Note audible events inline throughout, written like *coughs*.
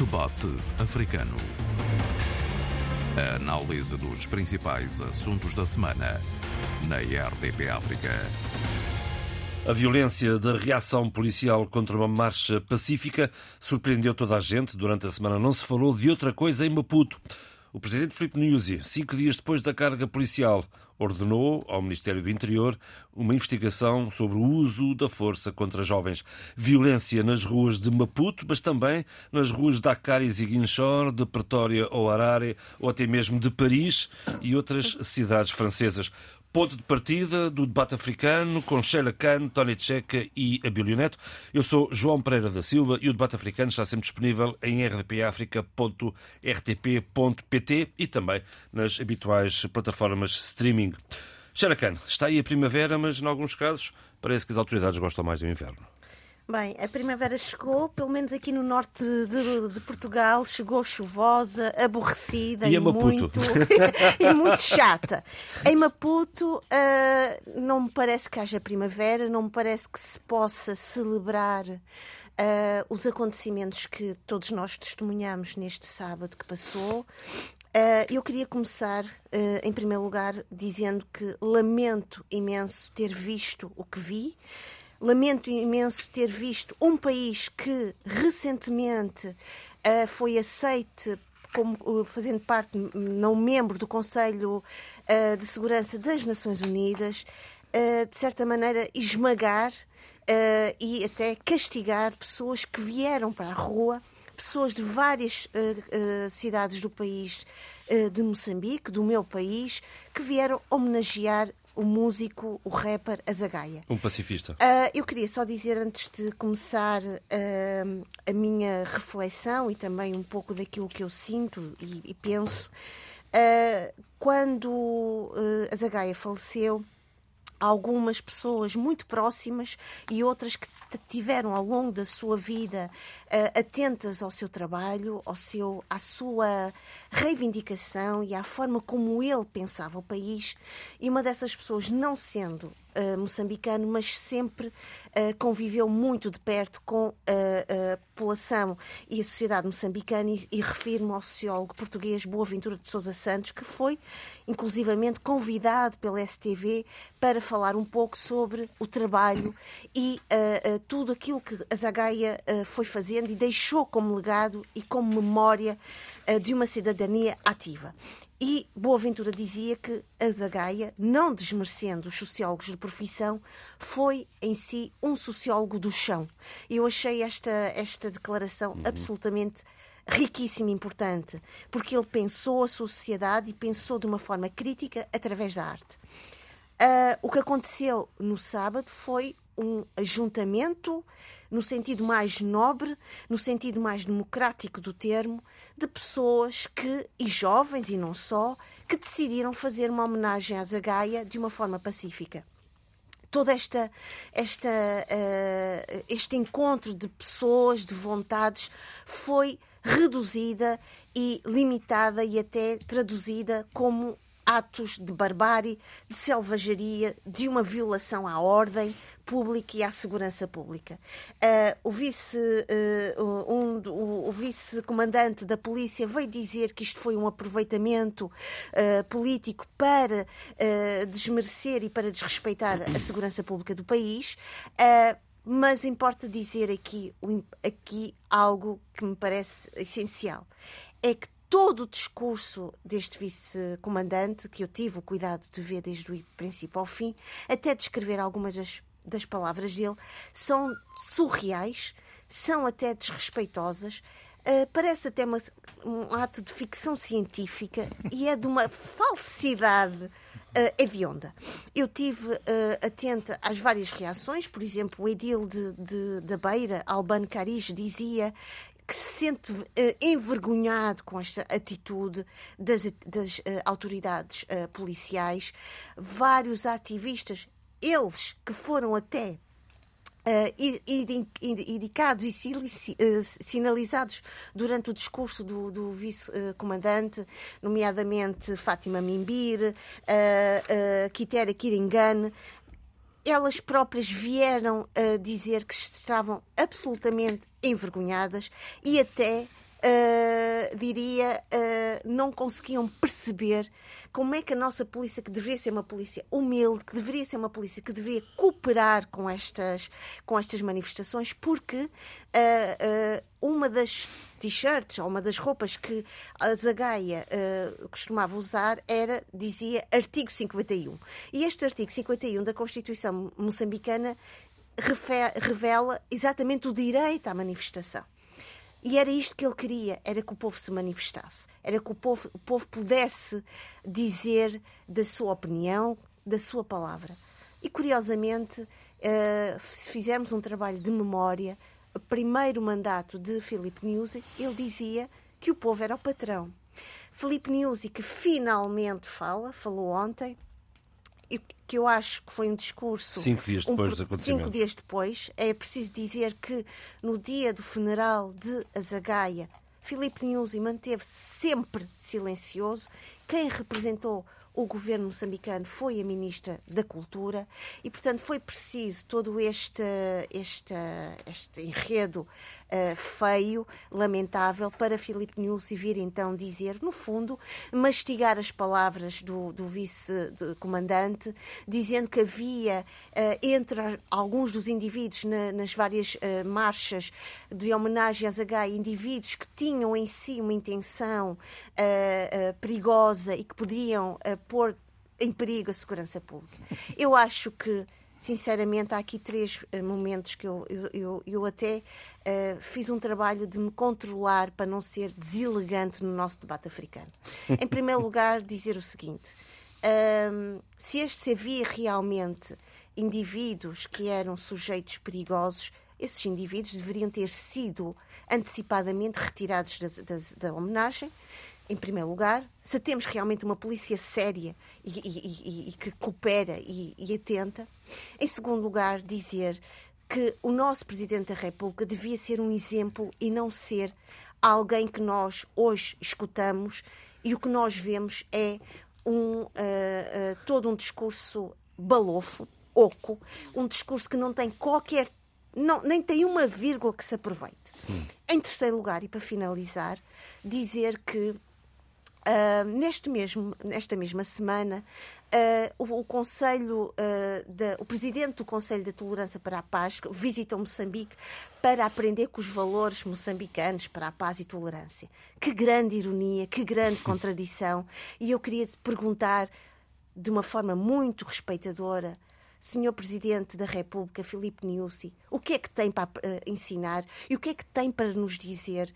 Debate Africano. A análise dos principais assuntos da semana na RDP África. A violência da reação policial contra uma marcha pacífica surpreendeu toda a gente. Durante a semana não se falou de outra coisa em Maputo. O presidente Filipe Nyusi, cinco dias depois da carga policial, ordenou ao Ministério do Interior uma investigação sobre o uso da força contra jovens. Violência nas ruas de Maputo, mas também nas ruas de Dakar e Ziguinchor, de Pretória ou Harare, ou até mesmo de Paris e outras cidades francesas. Ponto de partida do debate africano com Sheila Khan, Tony Checa e Abílio Neto. Eu sou João Pereira da Silva e o debate africano está sempre disponível em rdpafrica.rtp.pt e também nas habituais plataformas streaming. Sheila Khan, está aí a primavera, mas em alguns casos parece que as autoridades gostam mais do inverno. Bem, a primavera chegou, pelo menos aqui no norte de, de Portugal, chegou chuvosa, aborrecida e, e muito, *laughs* e muito chata. Em Maputo uh, não me parece que haja primavera, não me parece que se possa celebrar uh, os acontecimentos que todos nós testemunhamos neste sábado que passou. Uh, eu queria começar, uh, em primeiro lugar, dizendo que lamento imenso ter visto o que vi. Lamento imenso ter visto um país que recentemente uh, foi aceite como uh, fazendo parte, não membro do Conselho uh, de Segurança das Nações Unidas, de certa maneira esmagar e até castigar pessoas que vieram para a rua, pessoas de várias cidades do país de Moçambique, do meu país, que vieram homenagear o músico, o rapper Azagaia. Um pacifista. Uh, eu queria só dizer, antes de começar uh, a minha reflexão e também um pouco daquilo que eu sinto e, e penso, uh, quando Azagaia faleceu, algumas pessoas muito próximas e outras que tiveram ao longo da sua vida atentas ao seu trabalho, ao seu, à sua reivindicação e à forma como ele pensava o país. E uma dessas pessoas, não sendo uh, moçambicano, mas sempre uh, conviveu muito de perto com a, a, população e a sociedade moçambicana e, e refiro-me ao sociólogo português Boaventura de Sousa Santos, que foi inclusivamente convidado pela STV para falar um pouco sobre o trabalho e uh, tudo aquilo que a Zagaia foi e deixou como legado e como memória de uma cidadania ativa. E Boaventura dizia que a Zagaia, não desmerecendo os sociólogos de profissão, foi em si um sociólogo do chão. Eu achei esta, esta declaração uhum. absolutamente riquíssima e importante, porque ele pensou a sociedade e pensou de uma forma crítica através da arte. Uh, o que aconteceu no sábado foi um ajuntamento, no sentido mais nobre, no sentido mais democrático do termo, de pessoas que, e jovens e não só, que decidiram fazer uma homenagem à Zagaia de uma forma pacífica. Todo esta, esta, uh, este encontro de pessoas, de vontades, foi reduzida e limitada e até traduzida como atos de barbárie, de selvageria, de uma violação à ordem pública e à segurança pública. Uh, o vice, uh, um, o, o vice-comandante da polícia veio dizer que isto foi um aproveitamento uh, político para desmerecer e para desrespeitar a segurança pública do país. mas importa dizer aqui, aqui algo que me parece essencial. É que todo o discurso deste vice-comandante, que eu tive o cuidado de ver desde o princípio ao fim, até descrever algumas das, das palavras dele, são surreais, são até desrespeitosas. Uh, parece até uma, um ato de ficção científica e é de uma falsidade uh, hedionda. Eu tive uh, atenta às várias reações, por exemplo, o edil de, de, da Beira, Albano Caris, dizia que se sente uh, envergonhado com esta atitude das, das uh, autoridades uh, policiais. Vários ativistas, eles que foram até uh, indicados e sinalizados durante o discurso do, do vice-comandante, nomeadamente Fátima Mimbir, uh, uh, Quitéria Kiringane, elas próprias vieram a dizer que estavam absolutamente envergonhadas e até uh, diria, uh, não conseguiam perceber como é que a nossa polícia, que deveria ser uma polícia humilde, que deveria ser uma polícia que deveria cooperar com estas, com estas manifestações, porque uh, uma das t-shirts ou uma das roupas que a Zagaia costumava usar era, dizia, artigo 51. E este artigo 51 da Constituição moçambicana revela exatamente o direito à manifestação. E era isto que ele queria, era que o povo se manifestasse, era que o povo, o povo pudesse dizer da sua opinião, da sua palavra. E curiosamente, uh, se fizermos um trabalho de memória, primeiro mandato de Filipe Nyusi, ele dizia que o povo era o patrão. Filipe Nyusi, que finalmente fala, falou ontem, que eu acho que foi um discurso. Cinco dias depois um, acontecimentos. Cinco dias depois. É preciso dizer que no dia do funeral de Azagaia, Filipe Nyusi manteve-se sempre silencioso. Quem representou o governo moçambicano foi a ministra da Cultura e, portanto, foi preciso todo este, este, este enredo uh, feio, lamentável, para Filipe Nunes vir então dizer, no fundo, mastigar as palavras do, do vice-comandante, dizendo que havia uh, entre alguns dos indivíduos na, nas várias uh, marchas de homenagem a Zagai, indivíduos que tinham em si uma intenção perigosa e que poderiam pôr em perigo a segurança pública. Eu acho que sinceramente, há aqui três uh, momentos que eu, eu, eu, eu até uh, fiz um trabalho de me controlar para não ser deselegante no nosso debate africano. Em *laughs* primeiro lugar, dizer o seguinte: uh, se este se havia realmente indivíduos que eram sujeitos perigosos, esses indivíduos deveriam ter sido antecipadamente retirados da, da, da homenagem em primeiro lugar, se temos realmente uma polícia séria e, e, e, e que coopera e, atenta. Em segundo lugar, dizer que o nosso Presidente da República devia ser um exemplo e não ser alguém que nós hoje escutamos e o que nós vemos é um, uh, uh, todo um discurso balofo, oco, um discurso que não tem qualquer não, nem tem uma vírgula que se aproveite. Hum. Em terceiro lugar, e para finalizar, dizer que Uh, neste mesmo, nesta mesma semana, uh, o, o, Conselho, uh, de, o Presidente do Conselho da Tolerância para a Paz visita Moçambique para aprender com os valores moçambicanos para a paz e tolerância. Que grande ironia, que grande contradição. E eu queria te perguntar, de uma forma muito respeitadora, Senhor Presidente da República, Filipe Niusi, o que é que tem para ensinar e o que é que tem para nos dizer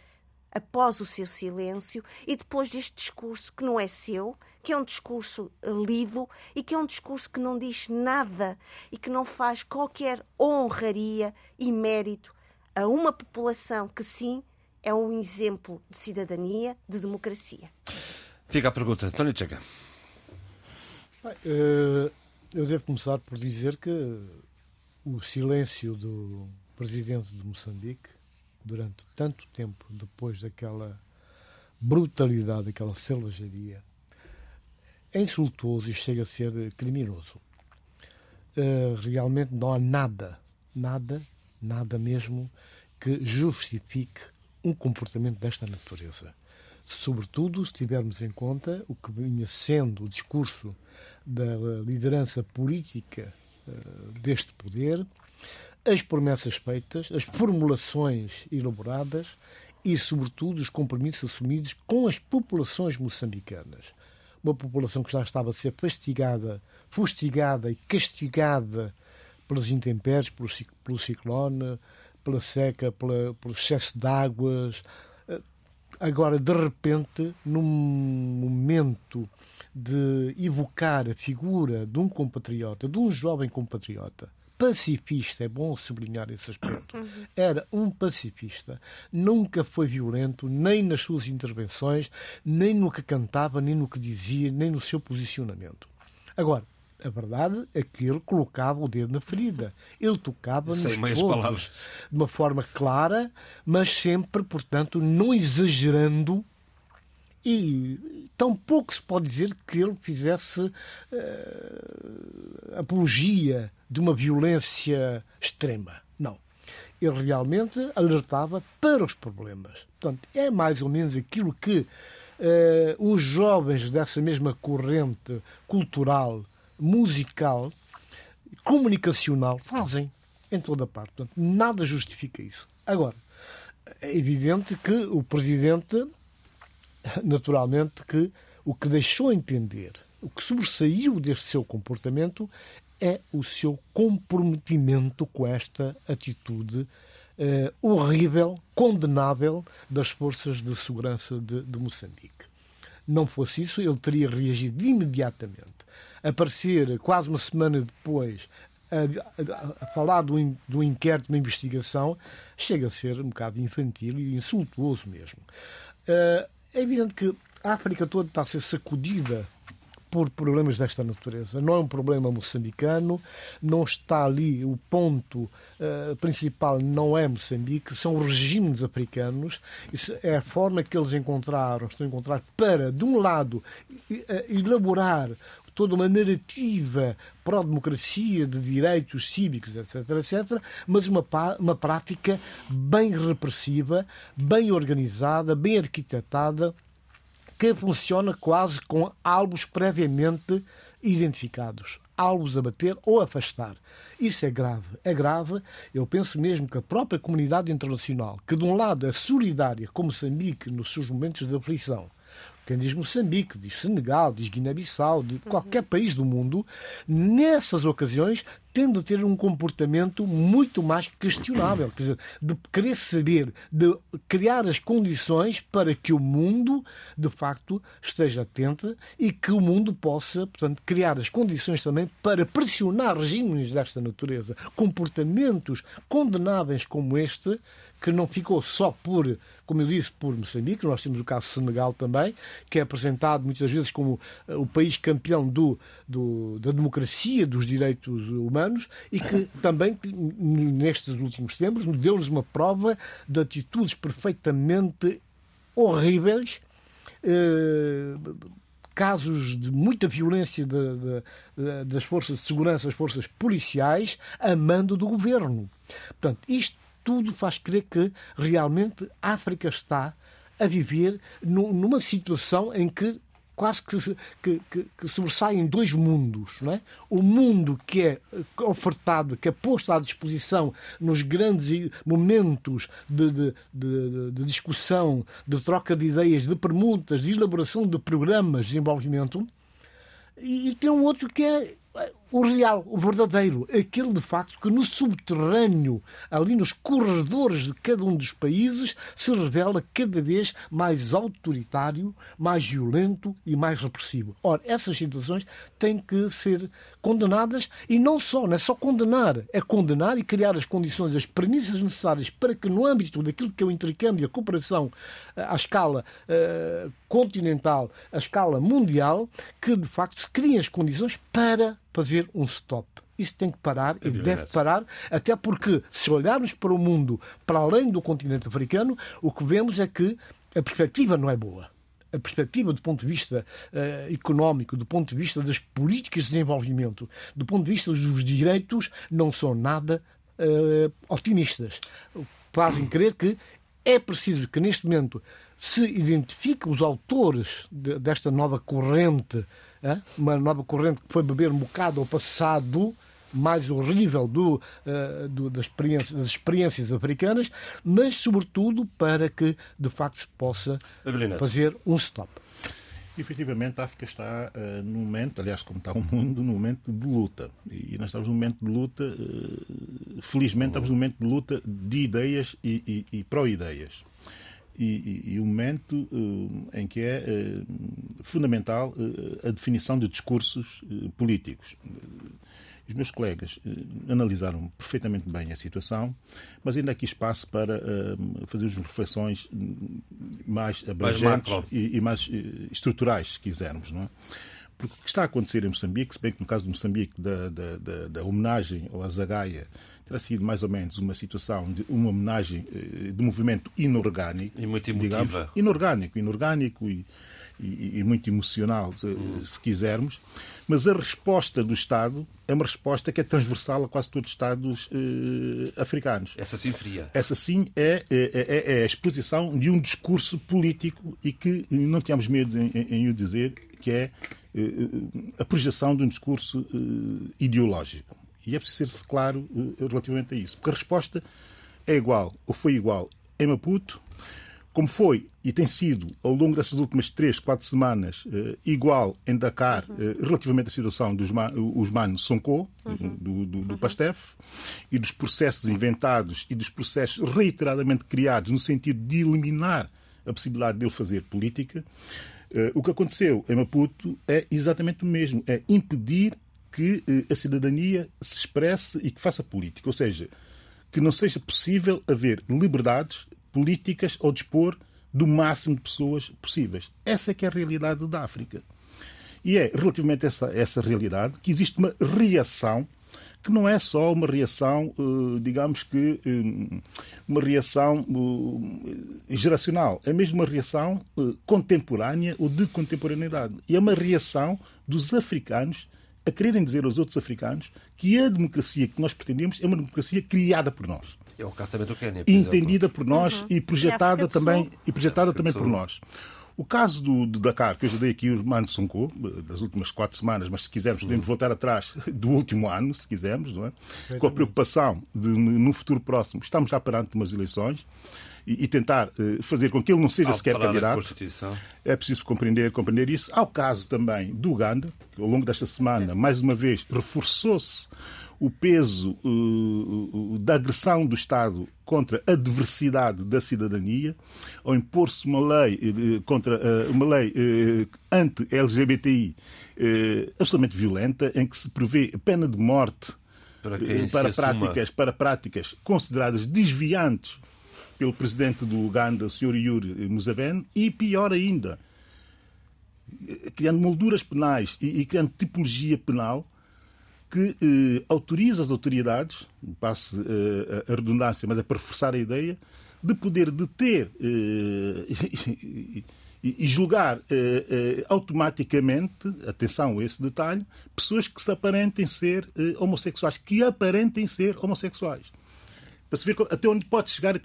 após o seu silêncio e depois deste discurso que não é seu, que é um discurso lido e que é um discurso que não diz nada e que não faz qualquer honraria e mérito a uma população que, sim, é um exemplo de cidadania, de democracia. Fica a pergunta. António Checa. Eh, eu devo começar por dizer que o silêncio do presidente de Moçambique durante tanto tempo depois daquela brutalidade, daquela selvageria, é insultuoso e chega a ser criminoso. Uh, realmente não há nada, nada, nada mesmo que justifique um comportamento desta natureza. Sobretudo se tivermos em conta o que vinha sendo o discurso da liderança política uh, deste poder, as promessas feitas, as formulações elaboradas e, sobretudo, os compromissos assumidos com as populações moçambicanas. Uma população que já estava a ser fastigada, fustigada e castigada pelas intempéries, pelo, ciclone, pela seca, pela, pelo excesso de águas. Agora, de repente, num momento de evocar a figura de um compatriota, de um jovem compatriota, pacifista, é bom sublinhar esse aspecto. Uhum. Era um pacifista, nunca foi violento, nem nas suas intervenções, nem no que cantava, nem no que dizia, nem no seu posicionamento. Agora, a verdade é que ele colocava o dedo na ferida. Ele tocava Sem nos palavras. de uma forma clara, mas sempre, portanto, não exagerando e tão pouco se pode dizer que ele fizesse uh, apologia de uma violência extrema. Não. ele realmente alertava para os problemas. Portanto, é mais ou menos aquilo que eh, os jovens dessa mesma corrente cultural, musical, comunicacional fazem em toda parte. Portanto, nada justifica isso. Agora, é evidente que o Presidente, naturalmente, que o que deixou entender, o que sobressaiu deste seu comportamento é o seu comprometimento com esta atitude uh, horrível, condenável das forças de segurança de, de Moçambique. Não fosse isso, ele teria reagido imediatamente. Aparecer quase uma semana depois a, falar do, do inquérito, uma investigação, chega a ser um bocado infantil e insultuoso mesmo. Uh, é evidente que a África toda está a ser sacudida por problemas desta natureza. Não é um problema moçambicano, não está ali o ponto uh, principal, não é Moçambique, são regimes africanos. Isso é a forma que eles encontraram, estão a encontrar para, de um lado, elaborar toda uma narrativa pró-democracia, de direitos cívicos, etc., etc., mas uma, uma prática bem repressiva, bem organizada, bem arquitetada, que funciona quase com alvos previamente identificados. Alvos a bater ou afastar. Isso é grave. É grave. Eu penso mesmo que a própria comunidade internacional, que de um lado é solidária com Moçambique nos seus momentos de aflição, quem diz Moçambique, diz Senegal, diz Guiné-Bissau, de qualquer uhum. país do mundo, nessas ocasiões tendo a ter um comportamento muito mais questionável, quer dizer, de querer saber, de criar as condições para que o mundo, de facto, esteja atento e que o mundo possa, portanto, criar as condições também para pressionar regimes desta natureza. Comportamentos condenáveis como este que não ficou só por, como eu disse, por Moçambique, nós temos o caso Senegal também, que é apresentado muitas vezes como uh, o país campeão do, do, da democracia, dos direitos humanos, e que *laughs* também, nestes últimos tempos, deu-nos uma prova de atitudes perfeitamente horríveis. Uh, casos de muita violência de, de, de, das forças de segurança, das forças policiais, a mando do governo. Portanto, isto tudo faz crer que realmente a África está a viver numa situação em que quase que, que, que, que sobressaem dois mundos. Não é? O mundo que é ofertado, que é posto à disposição nos grandes momentos de, de, de, de discussão, de troca de ideias, de perguntas, de elaboração de programas de desenvolvimento, e, e tem um outro que é o real, o verdadeiro, aquele de facto que no subterrâneo, ali nos corredores de cada um dos países, se revela cada vez mais autoritário, mais violento e mais repressivo. Ora, essas situações têm que ser condenadas e não só, não é só condenar, é condenar e criar as condições, as premissas necessárias para que no âmbito daquilo que é o intercâmbio, a cooperação eh, à escala uh, continental, à escala mundial, que de facto se criem as condições para fazer um stop. Isso tem que parar é e deve parar, até porque, se olharmos para o mundo para além do continente africano, o que vemos é que a perspectiva não é boa. A perspectiva do ponto de vista uh, económico, do ponto de vista das políticas de desenvolvimento, do ponto de vista dos direitos, não são nada uh, otimistas. Fazem crer que é preciso que, neste momento, se identifiquem os autores de, desta nova corrente uma nova corrente que foi beber um bocado ao passado mais horrível do, uh, do, das, experiências, das, experiências, africanas, mas sobretudo para que de facto se possa fazer um stop. Efetivamente, a África está uh, num momento, aliás, como está o mundo, num momento de luta. E nós estamos num momento de luta, uh, felizmente, estamos num momento de luta de ideias e, e, e pró-ideias e, e, e o momento uh, em que é uh, fundamental uh, a definição de discursos políticos. Os meus colegas analisaram perfeitamente bem a situação, mas ainda há aqui espaço para fazer reflexões mais abrangentes mais e, e, mais estruturais, se quisermos. Não é? Porque o que está a acontecer em Moçambique, se bem que no caso de Moçambique, da, da, da, da homenagem ao Azagaia, terá sido mais ou menos uma situação de uma homenagem eh, de movimento inorgânico. E muito emotiva. Digamos, inorgânico, inorgânico e, e, e muito emocional, se, hum. se, quisermos. Mas a resposta do Estado é uma resposta que é transversal a quase todos os Estados eh, africanos. Essa sim fria. Essa sim é, é, é, é, a exposição de um discurso político e que não tínhamos medo em, em, em o dizer, que é eh, a projeção de um discurso eh, ideológico. E é preciso ser claro eh, relativamente a isso, porque a resposta é igual, ou foi igual em Maputo, como foi e tem sido ao longo destas últimas três, quatro semanas eh, igual em Dakar eh, relativamente à situação dos os manos Sonko, uhum. do, do, do PASTEF, e dos processos inventados e dos processos reiteradamente criados no sentido de eliminar a possibilidade dele fazer política. o que aconteceu em Maputo é exatamente o mesmo, é impedir que eh, a cidadania se expresse e que faça política. Ou seja, que não seja possível haver liberdades políticas ao dispor do máximo de pessoas possíveis. Essa é que é a realidade da África. E é relativamente a essa, essa realidade que existe uma reação que não é só uma reação, eh, digamos que, eh, uma reação geracional, é mesmo uma reação contemporânea ou de contemporaneidade. E é uma reação dos africanos a quererem dizer aos outros africanos que a democracia que nós pretendemos é uma democracia criada por nós. É o caso também do Quênia. Entendida por nós uhum. e projetada também, e projetada também por nós. O caso do, do, Dakar, que eu já dei aqui o Mano Sonko, das últimas quatro semanas, mas se quisermos podemos voltar atrás *laughs* do último ano, se quisermos, não é? com a preocupação de, no futuro próximo, estamos já perante umas eleições, e, tentar uh, fazer com que ele não seja Alterar sequer candidato. É preciso compreender, compreender isso. Há o caso também do Uganda, que ao longo desta semana, mais uma vez, reforçou-se o peso uh, da agressão do Estado contra a diversidade da cidadania, ao impor-se uma lei uh, contra uma lei anti-LGBTI absolutamente violenta, em que se prevê pena de morte para, para práticas, para práticas consideradas desviantes pelo presidente do Uganda, o Sr. Yuri Museveni, e pior ainda, criando molduras penais e, e criando tipologia penal que eh, autoriza as autoridades, passe eh, a redundância, mas é para forçar a ideia, de poder deter eh, *laughs* e, e, julgar eh, eh, automaticamente, atenção a esse detalhe, pessoas que se aparentem ser eh, homossexuais, que aparentem ser homossexuais para se ver até onde pode chegar a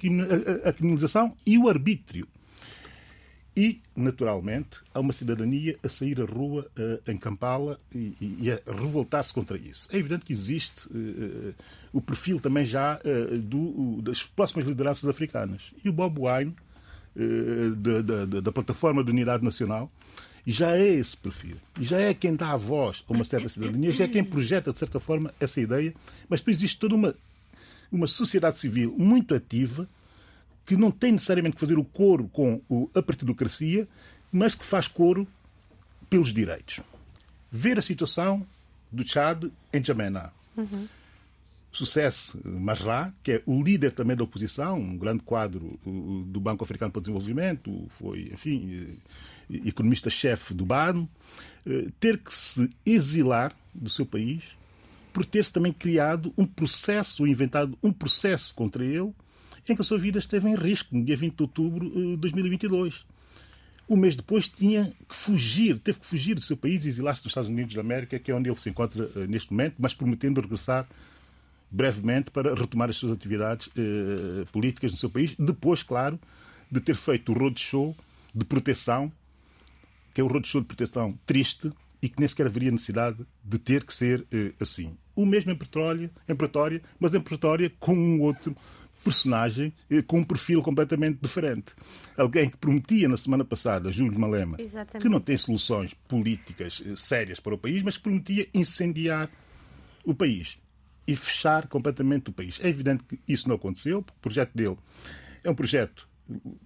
criminalização e o arbítrio. E, naturalmente, há uma cidadania a sair à rua uh, em Kampala e, e a revoltar-se contra isso. É evidente que existe uh, o perfil também já uh, do, das próximas lideranças africanas. E o Bob Wine, da, da, da, Plataforma de Unidade Nacional, já é esse perfil. Já é quem dá a voz a uma certa cidadania, já é quem projeta, de certa forma, essa ideia. Mas depois existe toda uma uma sociedade civil muito ativa, que não tem necessariamente que fazer o coro com a partidocracia, mas que faz coro pelos direitos. Ver a situação do Chad em Jamena. Uhum. Sucesso Marra, que é o líder também da oposição, um grande quadro do Banco Africano para o Desenvolvimento, foi, enfim, economista-chefe do BAN, eh, ter que se exilar do seu país por ter-se também criado um processo, inventado um processo contra ele, em que a sua vida esteve em risco, no dia 20 de outubro de 2022. Um mês depois tinha que fugir, teve que fugir do seu país e exilar-se dos Estados Unidos da América, que é onde ele se encontra eh, neste momento, mas prometendo regressar brevemente para retomar as suas atividades eh, políticas no seu país, depois, claro, de ter feito o roadshow de proteção, que é o roadshow de proteção triste, e que nem sequer haveria necessidade de ter que ser eh, assim o mesmo em Pretória, em Pretória mas em Pretória com um outro personagem eh, com um perfil completamente diferente. Alguém que prometia na semana passada, Júlio Malema, Exatamente. que não tem soluções políticas eh, sérias para o país, mas que prometia incendiar o país e fechar completamente o país. É evidente que isso não aconteceu, porque o projeto dele é um projeto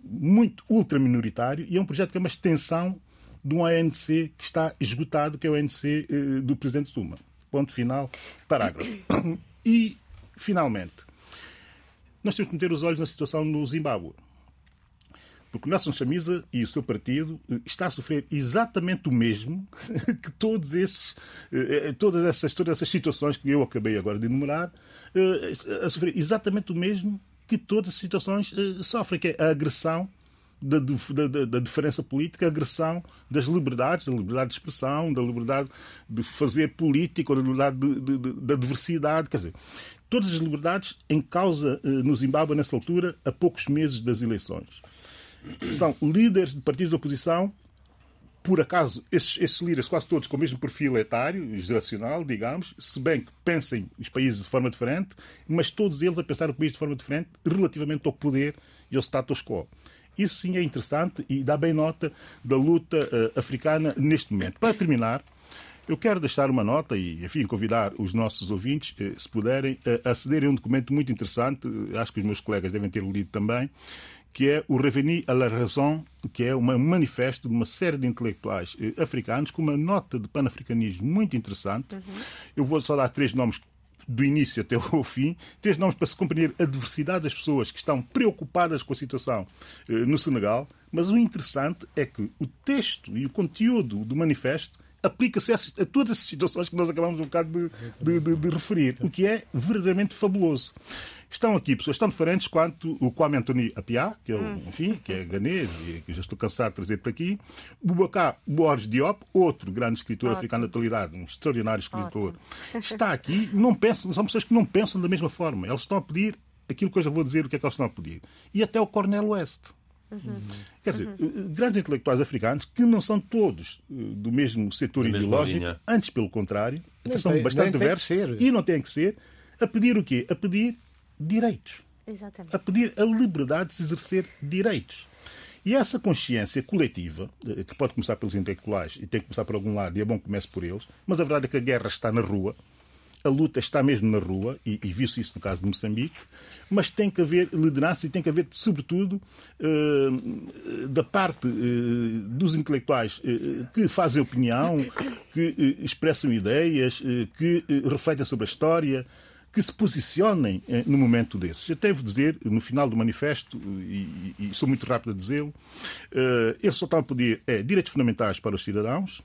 muito ultraminoritário e é um projeto que é uma extensão de um ANC que está esgotado, que é o ANC eh, do Presidente Zuma. Ponto final, parágrafo. *coughs* E, finalmente, nós temos que meter os olhos na situação no Zimbábue. Porque o Nelson Chamisa e o seu partido eh, está a sofrer exatamente o mesmo *laughs* que todos esses, eh, todas essas, todas essas situações que eu acabei agora de enumerar, a sofrer exatamente o mesmo que todas as situações sofrem, que é a agressão da, da, da, diferença política, agressão das liberdades, da liberdade de expressão, da liberdade de fazer política, da liberdade de, de, de, da diversidade. Quer dizer, todas as liberdades em causa no Zimbábue nessa altura, a poucos meses das eleições são líderes de partidos de oposição, por acaso, esses, esses, líderes, quase todos com o mesmo perfil etário, geracional, digamos, se bem que pensem os países de forma diferente, mas todos eles a pensar o país de forma diferente relativamente ao poder e ao status quo. Isso sim é interessante e dá bem nota da luta uh, africana neste momento. Para terminar, eu quero deixar uma nota e, enfim, convidar os nossos ouvintes, uh, se puderem, a acederem a um documento muito interessante, acho que os meus colegas devem ter lido também, que é o Revenu à la Raison, que é um manifesto de uma série de intelectuais eh, africanos com uma nota de panafricanismo muito interessante. Uhum. Eu vou só dar três nomes do início até *laughs* o fim, três nomes para se compreender a diversidade das pessoas que estão preocupadas com a situação eh, no Senegal. Mas o interessante é que o texto e o conteúdo do manifesto aplica-se a, todas essas situações que nós acabamos um bocado de, de, de, de referir, o que é verdadeiramente fabuloso. Estão aqui pessoas tão diferentes quanto o Kwame Anthony Appiah, que é, hum. enfim, que é ganês e que já estou cansado de trazer para aqui. Boubacar Boris Diop, outro grande escritor Ótimo. africano da atualidade, um extraordinário escritor, Ótimo. está aqui. Não pensam, são pessoas que não pensam da mesma forma. Eles estão a pedir aquilo que eu já vou dizer, o que é que eles estão a pedir. E até o Cornel West. Uhum. Quer dizer, uhum. grandes intelectuais africanos que não são todos eh, do mesmo setor ideológico, antes pelo contrário, até são bastante diversos e não têm que ser, a pedir o quê? A pedir direitos. Exatamente. A pedir a liberdade de se exercer direitos. E essa consciência coletiva, eh, que pode começar pelos intelectuais e tem que começar por algum lado, e é bom que comece por eles, mas a verdade é que a guerra está na rua, a luta está mesmo na rua, e, e viu-se isso no caso de Moçambique, mas tem que haver liderança e tem que haver, sobretudo, eh, da parte eh, dos intelectuais eh, que fazem opinião, que eh, expressam ideias, eh, que refletem sobre a história, que se posicionem eh, no momento desses. Eu devo dizer, no final do manifesto, e, e sou muito rápido a dizê-lo, eh, eles só estão a pedir é, direitos fundamentais para os cidadãos,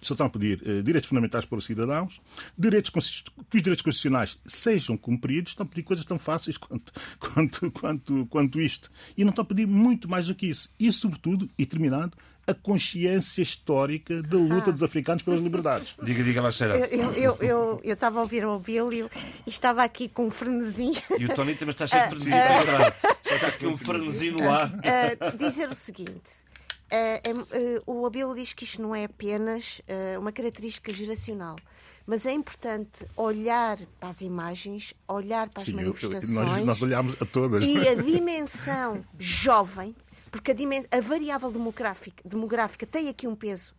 só estão a pedir eh, direitos fundamentais para os cidadãos, direitos, que os direitos constitucionais sejam cumpridos, estão a pedir coisas tão fáceis quanto, *laughs* quanto, quanto, quanto isto. E não estão a pedir muito mais do que isso. E, sobretudo, e terminado, a consciência histórica da luta ah. dos africanos pelas liberdades. *laughs* Diga, diga, Lacheira. Eu, eu, eu, eu estava a ouvir o Bílio e estava aqui com um frenesim. E o Tony também está cheio de frenesim para entrar. Está aqui um frenesim no ar. Uh, dizer o seguinte. Uh, uh, o Abílio diz que isto não é apenas uma característica geracional, mas é importante olhar para as imagens, olhar para as Sim, manifestações. Eu, nós, nós olhamos a todas. E a dimensão jovem porque a, a variável demográfica, demográfica tem aqui um peso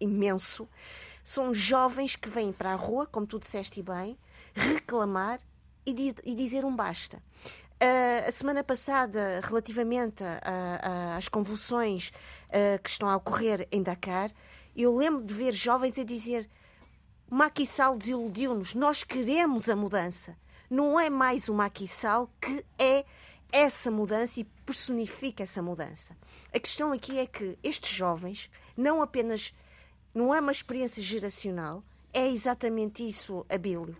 imenso. São jovens que vêm para a rua, como tu disseste bem, reclamar e, di e dizer um basta. Uh, a semana passada, relativamente às convulsões uh, que estão a ocorrer em Dakar, eu lembro de ver jovens a dizer Macky Sall desiludiu-nos, nós queremos a mudança. Não é mais o Macky Sall que é essa mudança e personifica essa mudança. A questão aqui é que estes jovens não apenas não é uma experiência geracional, é exatamente isso, Abílio.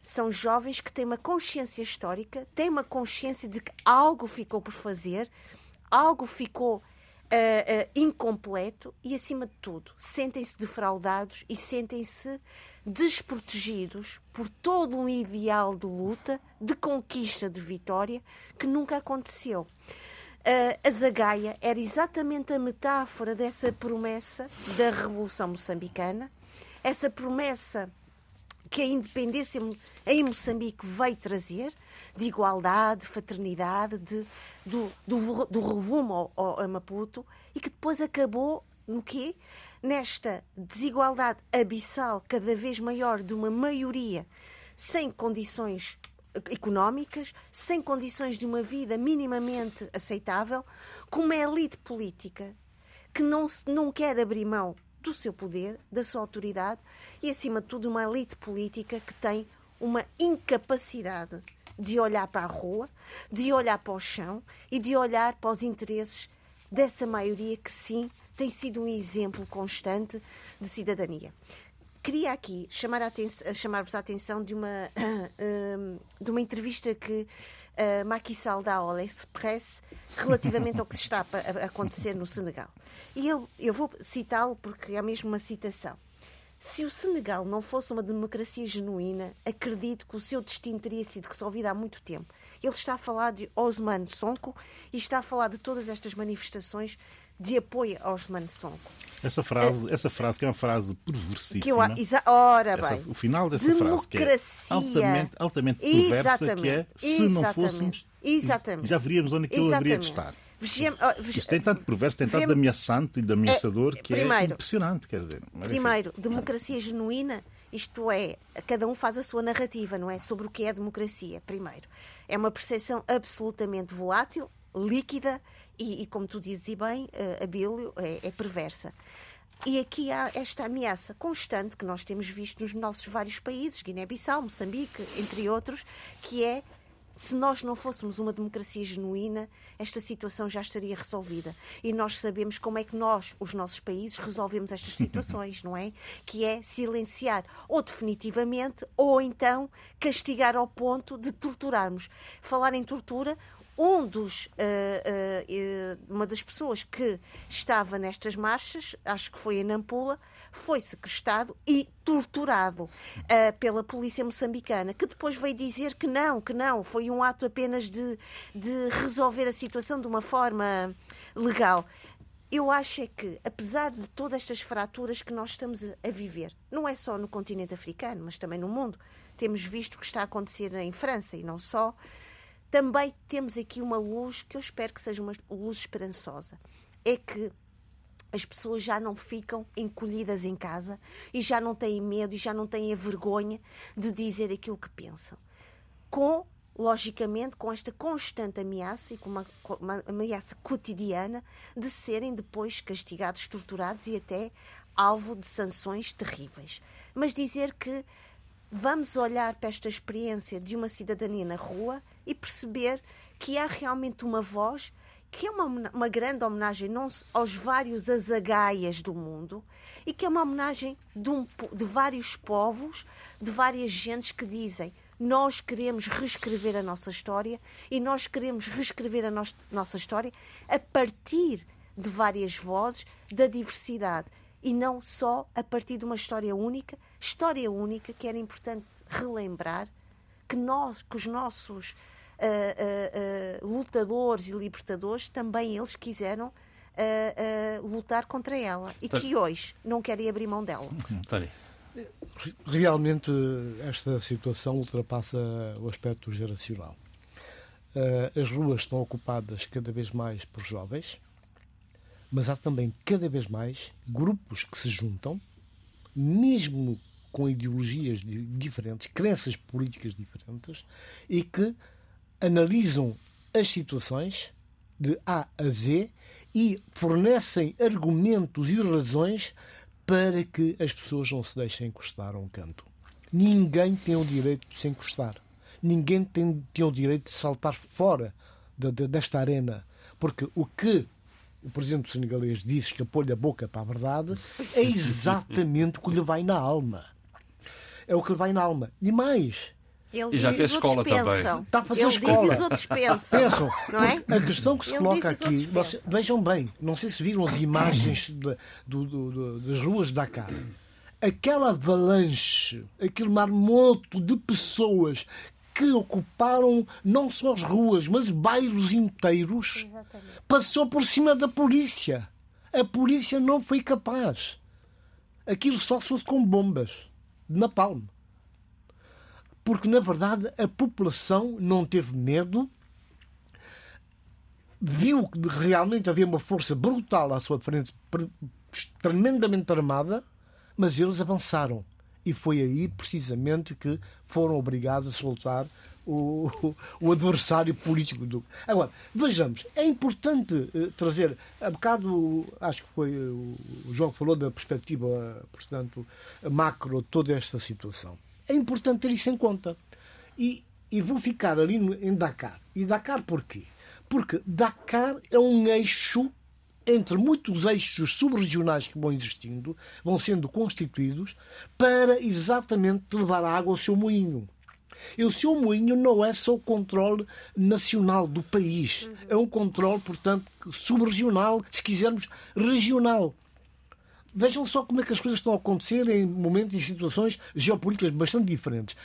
São jovens que têm uma consciência histórica, têm uma consciência de que algo ficou por fazer, algo ficou uh, uh, incompleto e, acima de tudo, sentem-se defraudados e sentem-se desprotegidos por todo um ideal de luta, de conquista, de vitória, que nunca aconteceu. Uh, a Zagaia era exatamente a metáfora dessa promessa da Revolução Moçambicana, essa promessa que a independência em Moçambique veio trazer, de igualdade, de fraternidade, de, do, do, do revumo ao, ao, Maputo, e que depois acabou no quê? Nesta desigualdade abissal cada vez maior de uma maioria sem condições económicas, sem condições de uma vida minimamente aceitável, com uma elite política que não, não quer abrir mão do seu poder, da sua autoridade e, acima de tudo, uma elite política que tem uma incapacidade de olhar para a rua, de olhar para o chão e de olhar para os interesses dessa maioria que sim tem sido um exemplo constante de cidadania. Queria aqui chamar a chamar-vos a atenção de uma, *coughs* de uma entrevista que uh, Macky Sall dá ao Express relativamente ao que se está a acontecer no Senegal. E eu, eu vou citá-lo porque é mesmo uma citação. Se o Senegal não fosse uma democracia genuína, acredito que o seu destino teria sido resolvido há muito tempo. Ele está a falar de Osman Sonko e está a falar de todas estas manifestações de apoio a Osman Sonko. Essa frase, uh, essa frase que é uma frase perversissima. Que eu, ora bem. Essa, o final dessa frase que é altamente, altamente perversa, que é se não fôssemos, já veríamos onde aquilo haveria de estar. Isto tem tanto perverso, tem tanto ameaçante e de ameaçador é, que primeiro, é impressionante, quer dizer. Primeiro, democracia genuína, isto é, cada um faz a sua narrativa, não é? Sobre o que é democracia, primeiro. É uma percepção absolutamente volátil, líquida e, e como tu dizes e bem, uh, Abílio, é, é perversa. E aqui há esta ameaça constante que nós temos visto nos nossos vários países, Guiné-Bissau, Moçambique, entre outros, que é se nós não fôssemos uma democracia genuína, esta situação já estaria resolvida. E nós sabemos como é que nós, os nossos países, resolvemos estas *laughs* situações, não é? Que é silenciar ou definitivamente ou então castigar ao ponto de torturarmos. Falar em tortura, um dos, uh, uh, uma das pessoas que estava nestas marchas, acho que foi em Nampula, foi sequestrado e torturado uh, pela polícia moçambicana, que depois veio dizer que não, que não, foi um ato apenas de, de resolver a situação de uma forma legal. Eu acho é que, apesar de todas estas fraturas que nós estamos a viver, não é só no continente africano, mas também no mundo, temos visto o que está a acontecer em França e não só, também temos aqui uma luz que eu espero que seja uma luz esperançosa. É que as pessoas já não ficam encolhidas em casa e já não têm medo e já não têm a vergonha de dizer aquilo que pensam. Com, logicamente, com esta constante ameaça e com uma, uma ameaça cotidiana de serem depois castigados, torturados e até alvo de sanções terríveis. Mas dizer que vamos olhar para esta experiência de uma cidadania na rua e perceber que há realmente uma voz que é uma, uma grande homenagem não aos vários azagaias do mundo e que é uma homenagem de, um, de vários povos, de várias gentes que dizem nós queremos reescrever a nossa história e nós queremos reescrever a no nossa história a partir de várias vozes da diversidade e não só a partir de uma história única, história única que era importante relembrar que nós, que os nossos uh, uh, lutadores e libertadores também eles quiseram lutar contra ela e que hoje não querem abrir mão dela. Realmente esta situação ultrapassa o aspecto geracional. As ruas estão ocupadas cada vez mais por jovens, mas há também cada vez mais grupos que se juntam, mesmo com ideologias diferentes, crenças políticas diferentes, e que analisam as situações de A a Z e fornecem argumentos e razões para que as pessoas não se deixem encostar a um canto. Ninguém tem o direito de se encostar. Ninguém tem, tem o direito de saltar fora de, de, desta arena. Porque o que o presidente senegalês disse que pôr a boca para a verdade é *laughs* exatamente o que lhe vai na alma. É o que lhe vai na alma. E mais, ele e já fez escola também. Está a fazer ele escola. Diz os outros pensam. pensam. Não é? A questão que se ele coloca aqui, vocês, vejam bem, não sei se viram as imagens de, do, do, do, das ruas de Dakar. Aquela avalanche, aquele marmoto de pessoas que ocuparam não só as ruas, mas bairros inteiros, Exatamente. passou por cima da polícia. A polícia não foi capaz. Aquilo só se fosse com bombas de napalm porque na verdade a população não teve medo, viu que realmente havia uma força brutal à sua frente, tremendamente armada, mas eles avançaram. E foi aí precisamente que foram obrigados a soltar o, o, adversário político do. Agora, vejamos, é importante uh, trazer, a bocado, acho que foi o João que falou da perspectiva, portanto, macro toda esta situação. É importante ter isso em conta. E e vou ficar ali em Dakar. E Dakar porquê? Porque Dakar é um eixo entre muitos eixos subregionais que vão existindo, vão sendo constituídos para exatamente levar a água ao seu moinho. E o seu moinho não é só o controle nacional do país, é um controle, portanto, subregional, se quisermos, regional. Vejam só como é que as coisas estão a acontecer em momentos e situações geopolíticas bastante diferentes.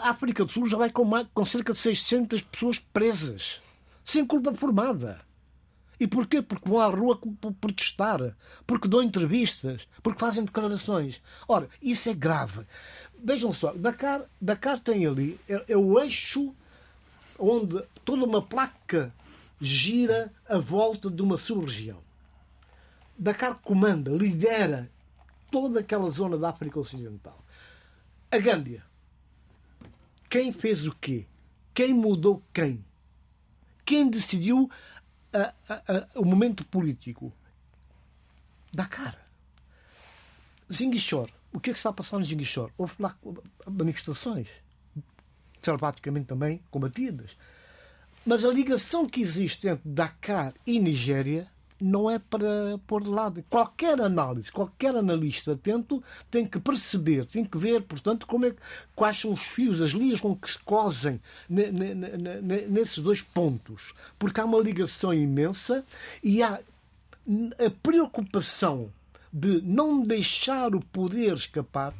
A África do Sul já vai com, mais, com cerca de 600 pessoas presas, sem culpa formada. E porquê? Porque vão à rua protestar, porque dão entrevistas, porque fazem declarações. Ora, isso é grave. Vejam só, Dakar, Dakar tem ali, é, é o eixo onde toda uma placa gira à volta de uma sub-região. Dakar comanda, lidera toda aquela zona da África Ocidental. A Gâmbia. Quem fez o quê? Quem mudou quem? Quem decidiu a, a, a, o momento político? Dakar. Zinguichor. O que é que está a passar no Zinguichor? Houve lá manifestações, selvaticamente também combatidas. Mas a ligação que existe entre Dakar e Nigéria não é para pôr de lado. Qualquer análise, qualquer analista atento tem que perceber, tem que ver, portanto, como é, quais são os fios, as linhas com que se cosem nesses dois pontos. Porque há uma ligação imensa e há a preocupação de não deixar o poder escapar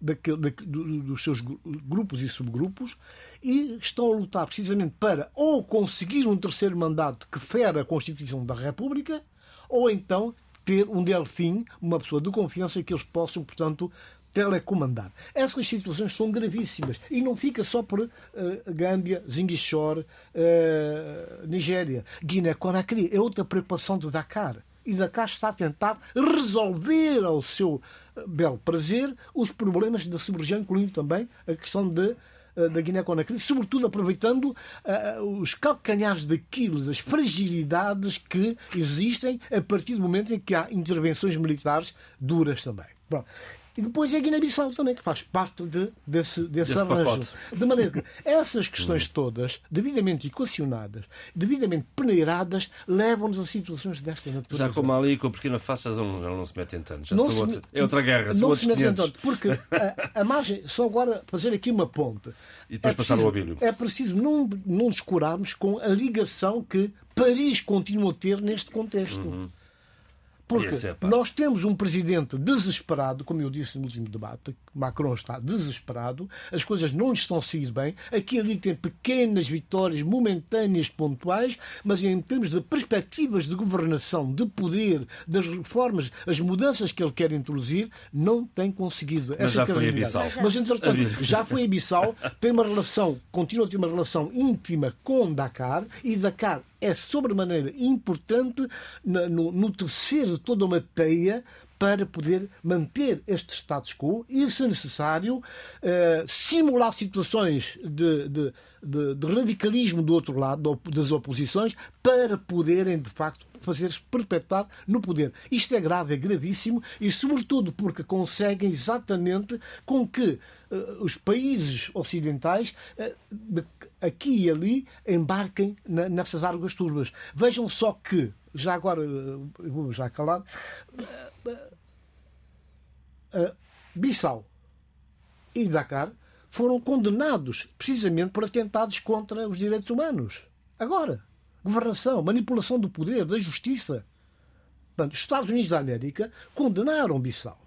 daquele, dos seus grupos e subgrupos e estão a lutar precisamente para ou conseguir um terceiro mandato que fere a Constituição da República ou então ter um delfim, uma pessoa de confiança que eles possam, portanto, telecomandar. Essas situações são gravíssimas e não fica só por uh, Gâmbia, Zinguichor, uh, Nigéria, Guiné-Conakry. É outra preocupação de Dakar. E Dakar está a tentar resolver ao seu belo prazer os problemas da sub-região, incluindo também a questão de eh, da Guiné-Conakry, sobretudo aproveitando uh, os calcanhares daquilo, as fragilidades que existem a partir do momento em que há intervenções militares duras também. Bom, e depois é a Guiné-Bissau também, que faz parte de, desse, desse, desse arranjo. Pacote. De maneira que essas questões hum. todas, devidamente equacionadas, devidamente peneiradas, levam-nos a situações desta natureza. Já como ali com o Burkina Faso já não, não se metem tanto. Já não se, outra, é outra guerra, não se metem tanto, porque a, a, margem, só agora fazer aqui uma ponte. E depois é passar preciso, o abílio. É preciso não, não descurarmos com a ligação que Paris continua a ter neste contexto. Uhum. Porque é nós temos um presidente desesperado, como eu disse no último debate, Macron está desesperado, as coisas não estão a sair bem, aqui e ali tem pequenas vitórias momentâneas, pontuais, mas em termos de perspectivas de governação, de poder, das reformas, as mudanças que ele quer introduzir, não tem conseguido. Mas já foi a Bissau. Mas, entretanto, já foi a Bissau, tem uma relação, continua a ter uma relação íntima com Dakar, e Dakar é sobremaneira importante no, no tecer toda uma teia para poder manter este status quo e, se necessário, eh, simular situações de, de, de, de, radicalismo do outro lado, das oposições, para poderem, de facto, fazer-se perpetuar no poder. Isto é grave, é gravíssimo e, sobretudo, porque conseguem exatamente com que os países ocidentais, de, aqui e ali, embarquem nessas águas turbas. Vejam só que, já agora, uh, vou já calar, Bissau e Dakar foram condenados precisamente por atentados contra os direitos humanos. Agora, governação, manipulação do poder, da justiça. Portanto, os Estados Unidos da América condenaram Bissau.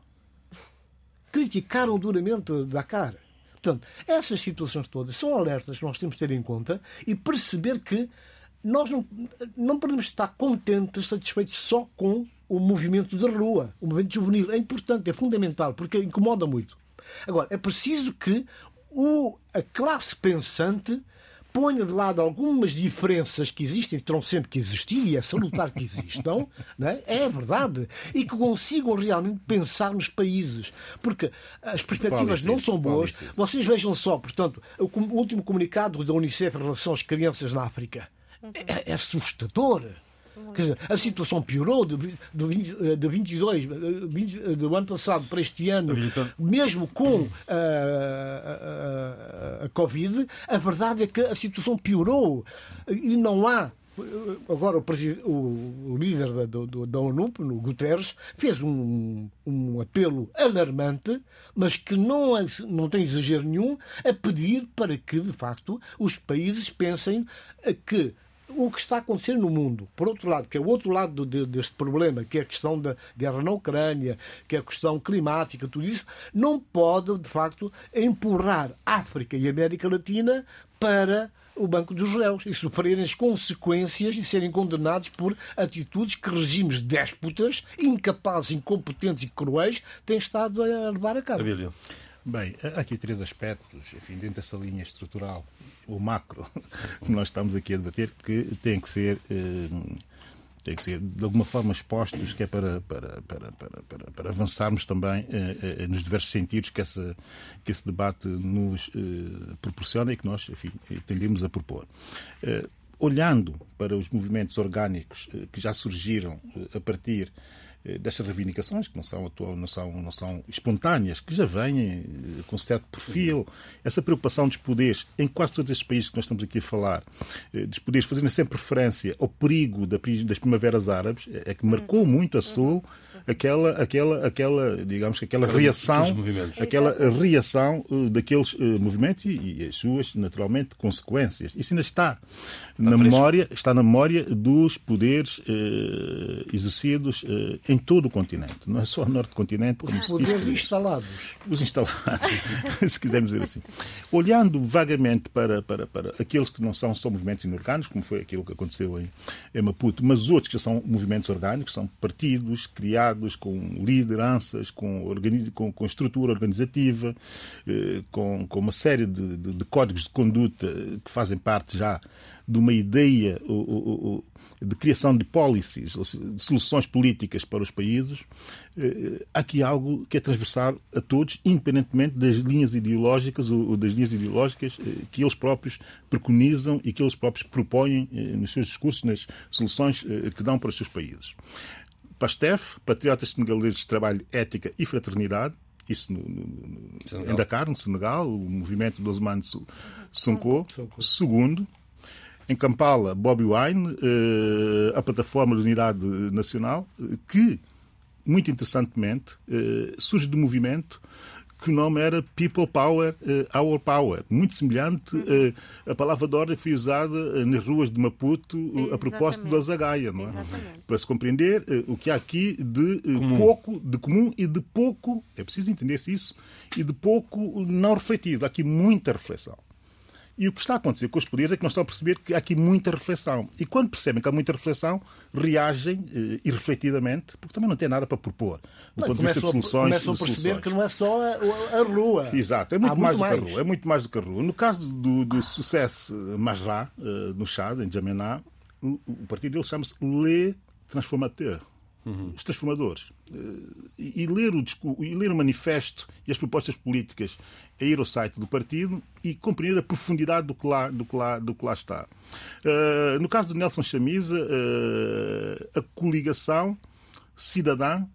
Criticaram duramente Dakar. Portanto, essas situações todas são alertas que nós temos de ter em conta e perceber que nós não, não podemos estar contentes, satisfeitos só com o movimento de rua, o movimento juvenil. É importante, é fundamental, porque incomoda muito. Agora, é preciso que o, a classe pensante ponha de lado algumas diferenças que existem, terão sempre que existir, e é salutar que existam, *laughs* é? é? verdade, e que consigam realmente pensar nos países, porque as perspectivas não são boas. Vocês vejam só, portanto, o último comunicado da Unicef em relação às crianças na África é, é assustador Quer dizer, a situação piorou de, de, de 22, 20, do ano passado para este ano, mesmo com a, a, a, a Covid, a verdade é que a situação piorou. E não há Agora, o, o, líder da, do, da ONU, no Guterres, fez um, um apelo alarmante, mas que não, é, não tem exagero nenhum, a pedir para que, de facto, os países pensem que o que está acontecendo no mundo, por outro lado, que é o outro lado de, deste problema, que é a questão da guerra na Ucrânia, que é a questão climática, tudo isso, não pode, de facto, empurrar África e América Latina para o banco dos réus e sofrerem as consequências e serem condenados por atitudes que regimes déspotas, incapazes, incompetentes e cruéis têm estado a levar a cabo. Abílio. Bem, há aqui três aspectos, enfim, dentro dessa linha estrutural, o macro, *laughs* que nós estamos aqui a debater, que tem que ser. Eh, tem que ser de alguma forma expostos, que é para, para, para, para, para avançarmos também eh, eh, nos diversos sentidos que, essa, que esse debate nos eh, proporciona e que nós, enfim, tendemos a propor. Eh, olhando para os movimentos orgânicos eh, que já surgiram eh, a partir destas reivindicações, que não são, não, são, não são espontâneas, que já vêm eh, com certo perfil, essa preocupação dos poderes, em quase todos estes países que nós estamos aqui a falar, eh, dos poderes fazendo sempre referência ao perigo das primaveras árabes, é que marcou muito a Sul aquela, aquela, aquela, digamos que aquela reação, aquela reação daqueles movimentos e, e, as suas, naturalmente, consequências. Isso ainda está, está na memória, está na memória dos poderes eh, exercidos em todo o continente, não é só no norte do continente. Os poderes instalados. Os instalados, *laughs* se quisermos dizer assim. Olhando vagamente para, para, para aqueles que não são só movimentos inorgânicos, como foi aquilo que aconteceu em, em Maputo, mas outros que são movimentos orgânicos, são partidos criados com lideranças, com, com, com estrutura organizativa, eh, com, com uma série de, de, de códigos de conduta que fazem parte já de uma ideia de criação de policies, de soluções políticas para os países, eh, há aqui algo que é transversal a todos, independentemente das linhas ideológicas ou das linhas ideológicas eh, que eles próprios preconizam e que eles próprios propõem nos seus discursos, nas soluções que dão para os seus países. PASTEF, Patriotas Senegaleses de Trabalho, Ética e Fraternidade, isso no, no, em Dakar, no Senegal, o movimento dos Osmanes Sonko. Segundo, em Kampala, Bobby Wine, eh, a plataforma de unidade nacional, que, muito interessantemente, eh, surge do movimento que o nome era People Power, uh, Our Power. Muito semelhante uh, a palavra de ordem foi usada uh, nas ruas de Maputo uh, a propósito do Azagaia, não é? Exatamente. Para se compreender o que há aqui de pouco, de comum e de pouco, é preciso entender-se isso, e de pouco não refletido. Há aqui muita reflexão. E o que está a acontecer com os poderes é que nós estamos a perceber que há aqui muita reflexão. E quando percebem que há muita reflexão, reagem eh, irrefletidamente, porque também não têm nada para propor. Do não, ponto de vista de soluções. Começam a perceber soluções. que não é só a, a rua. Exato, é muito, mais, muito mais, do que a rua. É muito mais do que a rua. No caso do, do sucesso Majrá, uh, no Chad, em Jamená, o, o partido dele chama-se Le Transformateur uhum. os transformadores. Eh, e, ler o, e ler o manifesto e as propostas políticas é ir ao site do partido e compreender a profundidade do que lá, do que lá, do que lá está. Uh, no caso do Nelson Chamisa, uh, a coligação cidadã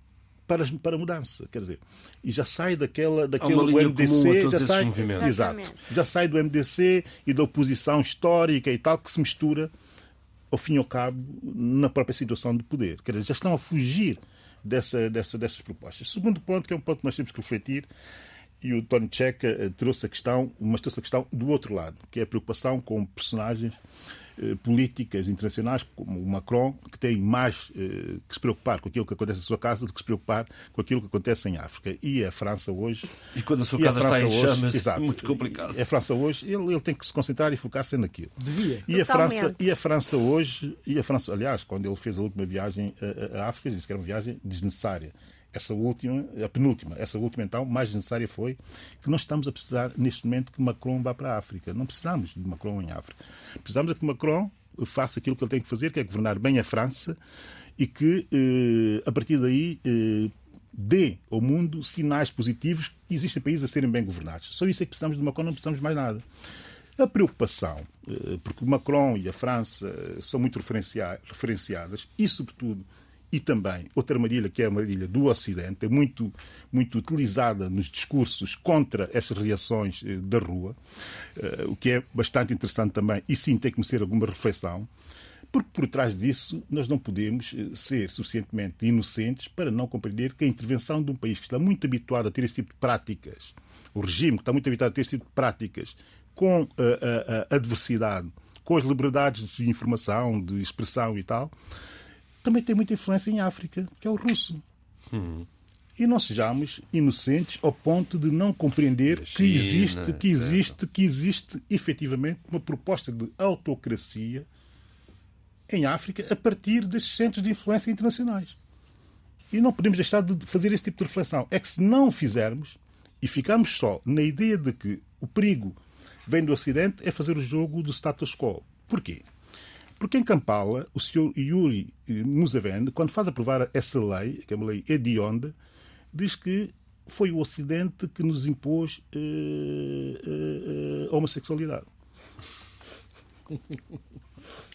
para, para a mudança, quer dizer, e já sai daquela, daquele MDC, já sai, exato, já sai do MDC e da oposição histórica e tal que se mistura ao fim e ao cabo, na própria situação de poder. Quer dizer, já estão a fugir dessa, dessa, dessas propostas. Segundo ponto, que é um ponto que nós temos que refletir, e o Tony Checa eh, trouxe a questão, mas trouxe a questão do outro lado, que é a preocupação com personagens políticas internacionais, como o Macron, que tem mais eh, que se preocupar com aquilo que acontece na sua casa do que se preocupar com aquilo que acontece em África. E a França hoje. E quando a sua casa a está em chamas, exato, muito complicado. A França hoje, ele, ele tem que se concentrar e focar-se naquilo. Devia. E a, França, e a França hoje, e a França, aliás, quando ele fez a última viagem a África, disse que era uma viagem desnecessária essa última, a penúltima, essa última então, mais necessária foi que nós estamos a precisar neste momento que Macron vá para a África. Não precisamos de Macron em África. Precisamos de que Macron faça aquilo que ele tem que fazer, que é governar bem a França e que, eh, a partir daí, eh, dê ao mundo sinais positivos que existem países a serem bem governados. Só isso é que precisamos de Macron, não precisamos mais nada. A preocupação, eh, porque Macron e a França eh, são muito referenciadas, e sobretudo, e também outra armadilha, que é a armadilha do Ocidente, é muito, muito utilizada nos discursos contra estas reações eh, da rua, o que é bastante interessante também, e sim tem que merecer alguma reflexão. Porque por trás disso nós não podemos ser suficientemente inocentes para não compreender que a intervenção de um país que está muito habituado a ter esse tipo de práticas, o regime que está muito habituado a ter esse tipo de práticas com a, a, a adversidade, com as liberdades de informação, de expressão e tal, também tem muita influência em África, que é o russo. Uhum. E não sejamos inocentes ao ponto de não compreender China, que existe, que existe, que existe efetivamente uma proposta de autocracia em África a partir desses centros de influência internacionais. E não podemos deixar de fazer esse tipo de reflexão. É que se não fizermos e ficarmos só na ideia de que o perigo vem do Ocidente é fazer o jogo do status quo. Porquê? Porque em Kampala, o senhor Yuri Museveni, quando faz aprovar essa lei, que é uma lei hedionda, diz que foi o Ocidente que nos impôs uh, uh, a homossexualidade. *laughs*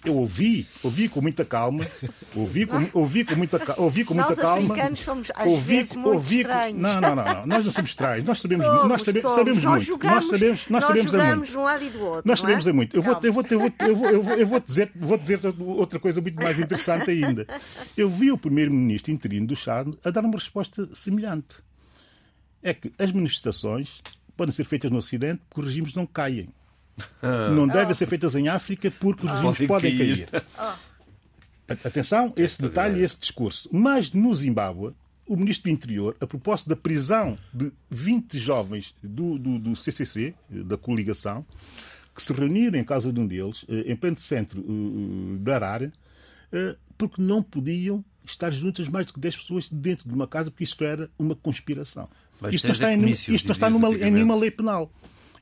Eu ouvi, ouvi com muita calma, ouvi com, ouvi com muita, ouvi com muita calma. Nós africanos somos às ouvi, vezes muito ouvi, estranhos. Não, não, não, não, nós não somos estranhos. Nós sabemos, somos, nós sabe, somos. sabemos nós muito. Jogamos, nós sabemos, nós, nós sabemos jogamos de um lado e do outro. Nós sabemos é? é muito. Eu vou, eu vou, eu vou, eu vou, eu vou, eu vou dizer, vou dizer outra coisa muito mais interessante ainda. Eu vi o primeiro-ministro interino do Chad a dar uma resposta semelhante. É que as manifestações podem ser feitas no Ocidente porque os regimes não caem. *laughs* Não devem ser feitas em África porque os regimes podem cair. Atenção, esse detalhe e esse discurso. Mas no Zimbábue, o ministro do Interior, a propósito da prisão de 20 jovens do, do, do CCC, da coligação, que se reuniram em casa de um deles, eh, em pleno centro eh, da Arara, eh, porque não podiam estar juntas mais do que 10 pessoas dentro de uma casa, porque isto era uma conspiração. Mas isto não está, em, isto está numa, em nenhuma lei penal.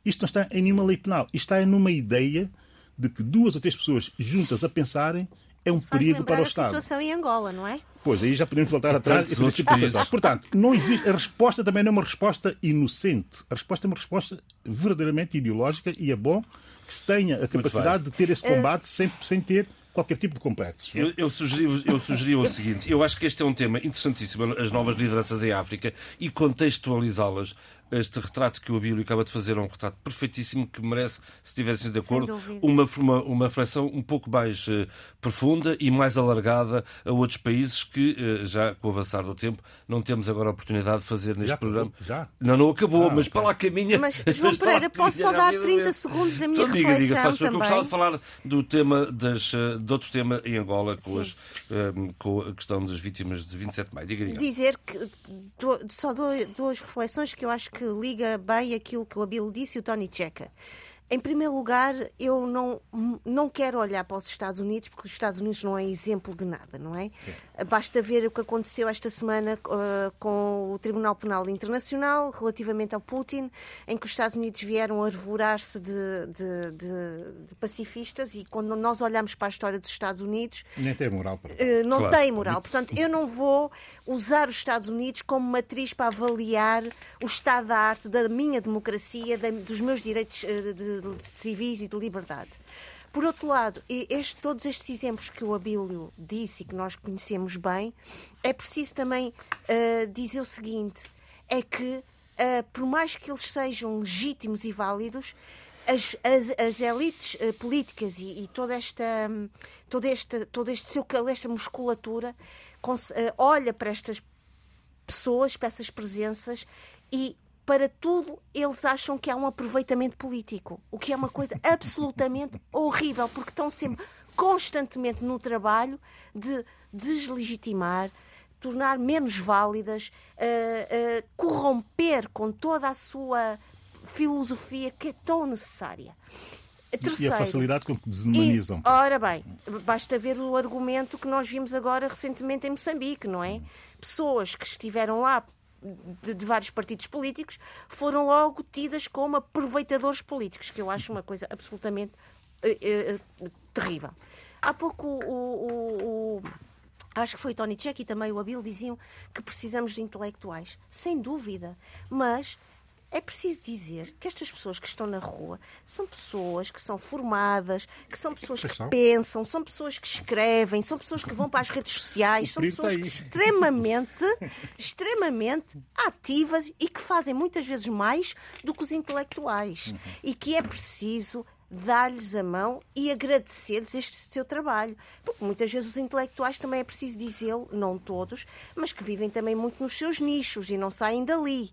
Isto não está em nenhuma lei penal. Isto está numa ideia de que duas ou três pessoas juntas a pensarem é um Isso perigo para o Estado. a situação em Angola, não é? Pois, aí já podemos voltar atrás. E tipo Portanto, não existe, a resposta também não é uma resposta inocente. A resposta é uma resposta verdadeiramente ideológica e é bom que se tenha a capacidade de ter esse combate sem, sem ter qualquer tipo de complexo. Eu, eu, sugeri, eu sugeri o seguinte: eu acho que este é um tema interessantíssimo, as novas lideranças em África, e contextualizá-las este retrato que o Abílio acaba de fazer é um retrato perfeitíssimo que merece, se estivessem de acordo, uma, uma, uma reflexão um pouco mais uh, profunda e mais alargada a outros países que, uh, já com o avançar do tempo, não temos agora a oportunidade de fazer neste já programa. Acabou, já? Não, não acabou, ah, mas okay. para lá caminha. Mas, *laughs* João Pereira, posso só dar 30 segundos da minha então, diga, diga, faz, também. Eu gostava de falar do tema das, eh, de outro tema em Angola, com, as, um, com a questão das vítimas de 27 de maio. Diga, diga. Dizer que do, só duas reflexões que eu acho que liga bem aquilo que o Abel disse e o Tony Checa. Em primeiro lugar, eu não, não quero olhar para os Estados Unidos, porque os Estados Unidos não é exemplo de nada, não é? Basta ver o que aconteceu esta semana uh, com o Tribunal Penal Internacional relativamente ao Putin, em que os Estados Unidos vieram arvorar-se de, de, de, de, pacifistas e quando nós olhamos para a história dos Estados Unidos. Nem tem moral para. Uh, não claro. tem moral. Portanto, eu não vou usar os Estados Unidos como matriz para avaliar o estado da arte da minha democracia, dos meus direitos uh, de civis e de liberdade. Por outro lado, este, todos estes exemplos que o Abílio disse e que nós conhecemos bem, é preciso também uh, dizer o seguinte: é que, uh, por mais que eles sejam legítimos e válidos, as, as, as elites uh, políticas e, e, toda esta, um, todo este, todo este seu, esta musculatura olha para estas pessoas, para essas presenças e para tudo eles acham que há um aproveitamento político, o que é uma coisa *laughs* absolutamente horrível, porque estão sempre constantemente no trabalho de deslegitimar, tornar menos válidas, uh, uh, corromper com toda a sua filosofia que é tão necessária. Terceiro, e a facilidade com que desumanizam. E, ora bem, basta ver o argumento que nós vimos agora recentemente em Moçambique, não é? Pessoas que estiveram lá de, de, vários partidos políticos foram logo tidas como aproveitadores políticos, que eu acho uma coisa absolutamente uh, uh, terrível. Há pouco o, o, o, acho que foi Tony Check e também o Abil diziam que precisamos de intelectuais, sem dúvida, mas é preciso dizer que estas pessoas que estão na rua são pessoas que são formadas, que são pessoas que pensam, são pessoas que escrevem, são pessoas que vão para as redes sociais, são pessoas que extremamente, *laughs* extremamente ativas e que fazem muitas vezes mais do que os intelectuais. Uhum. E que é preciso dar-lhes a mão e agradecer-lhes este seu trabalho. Porque muitas vezes os intelectuais também é preciso dizê-lo, não todos, mas que vivem também muito nos seus nichos e não saem dali.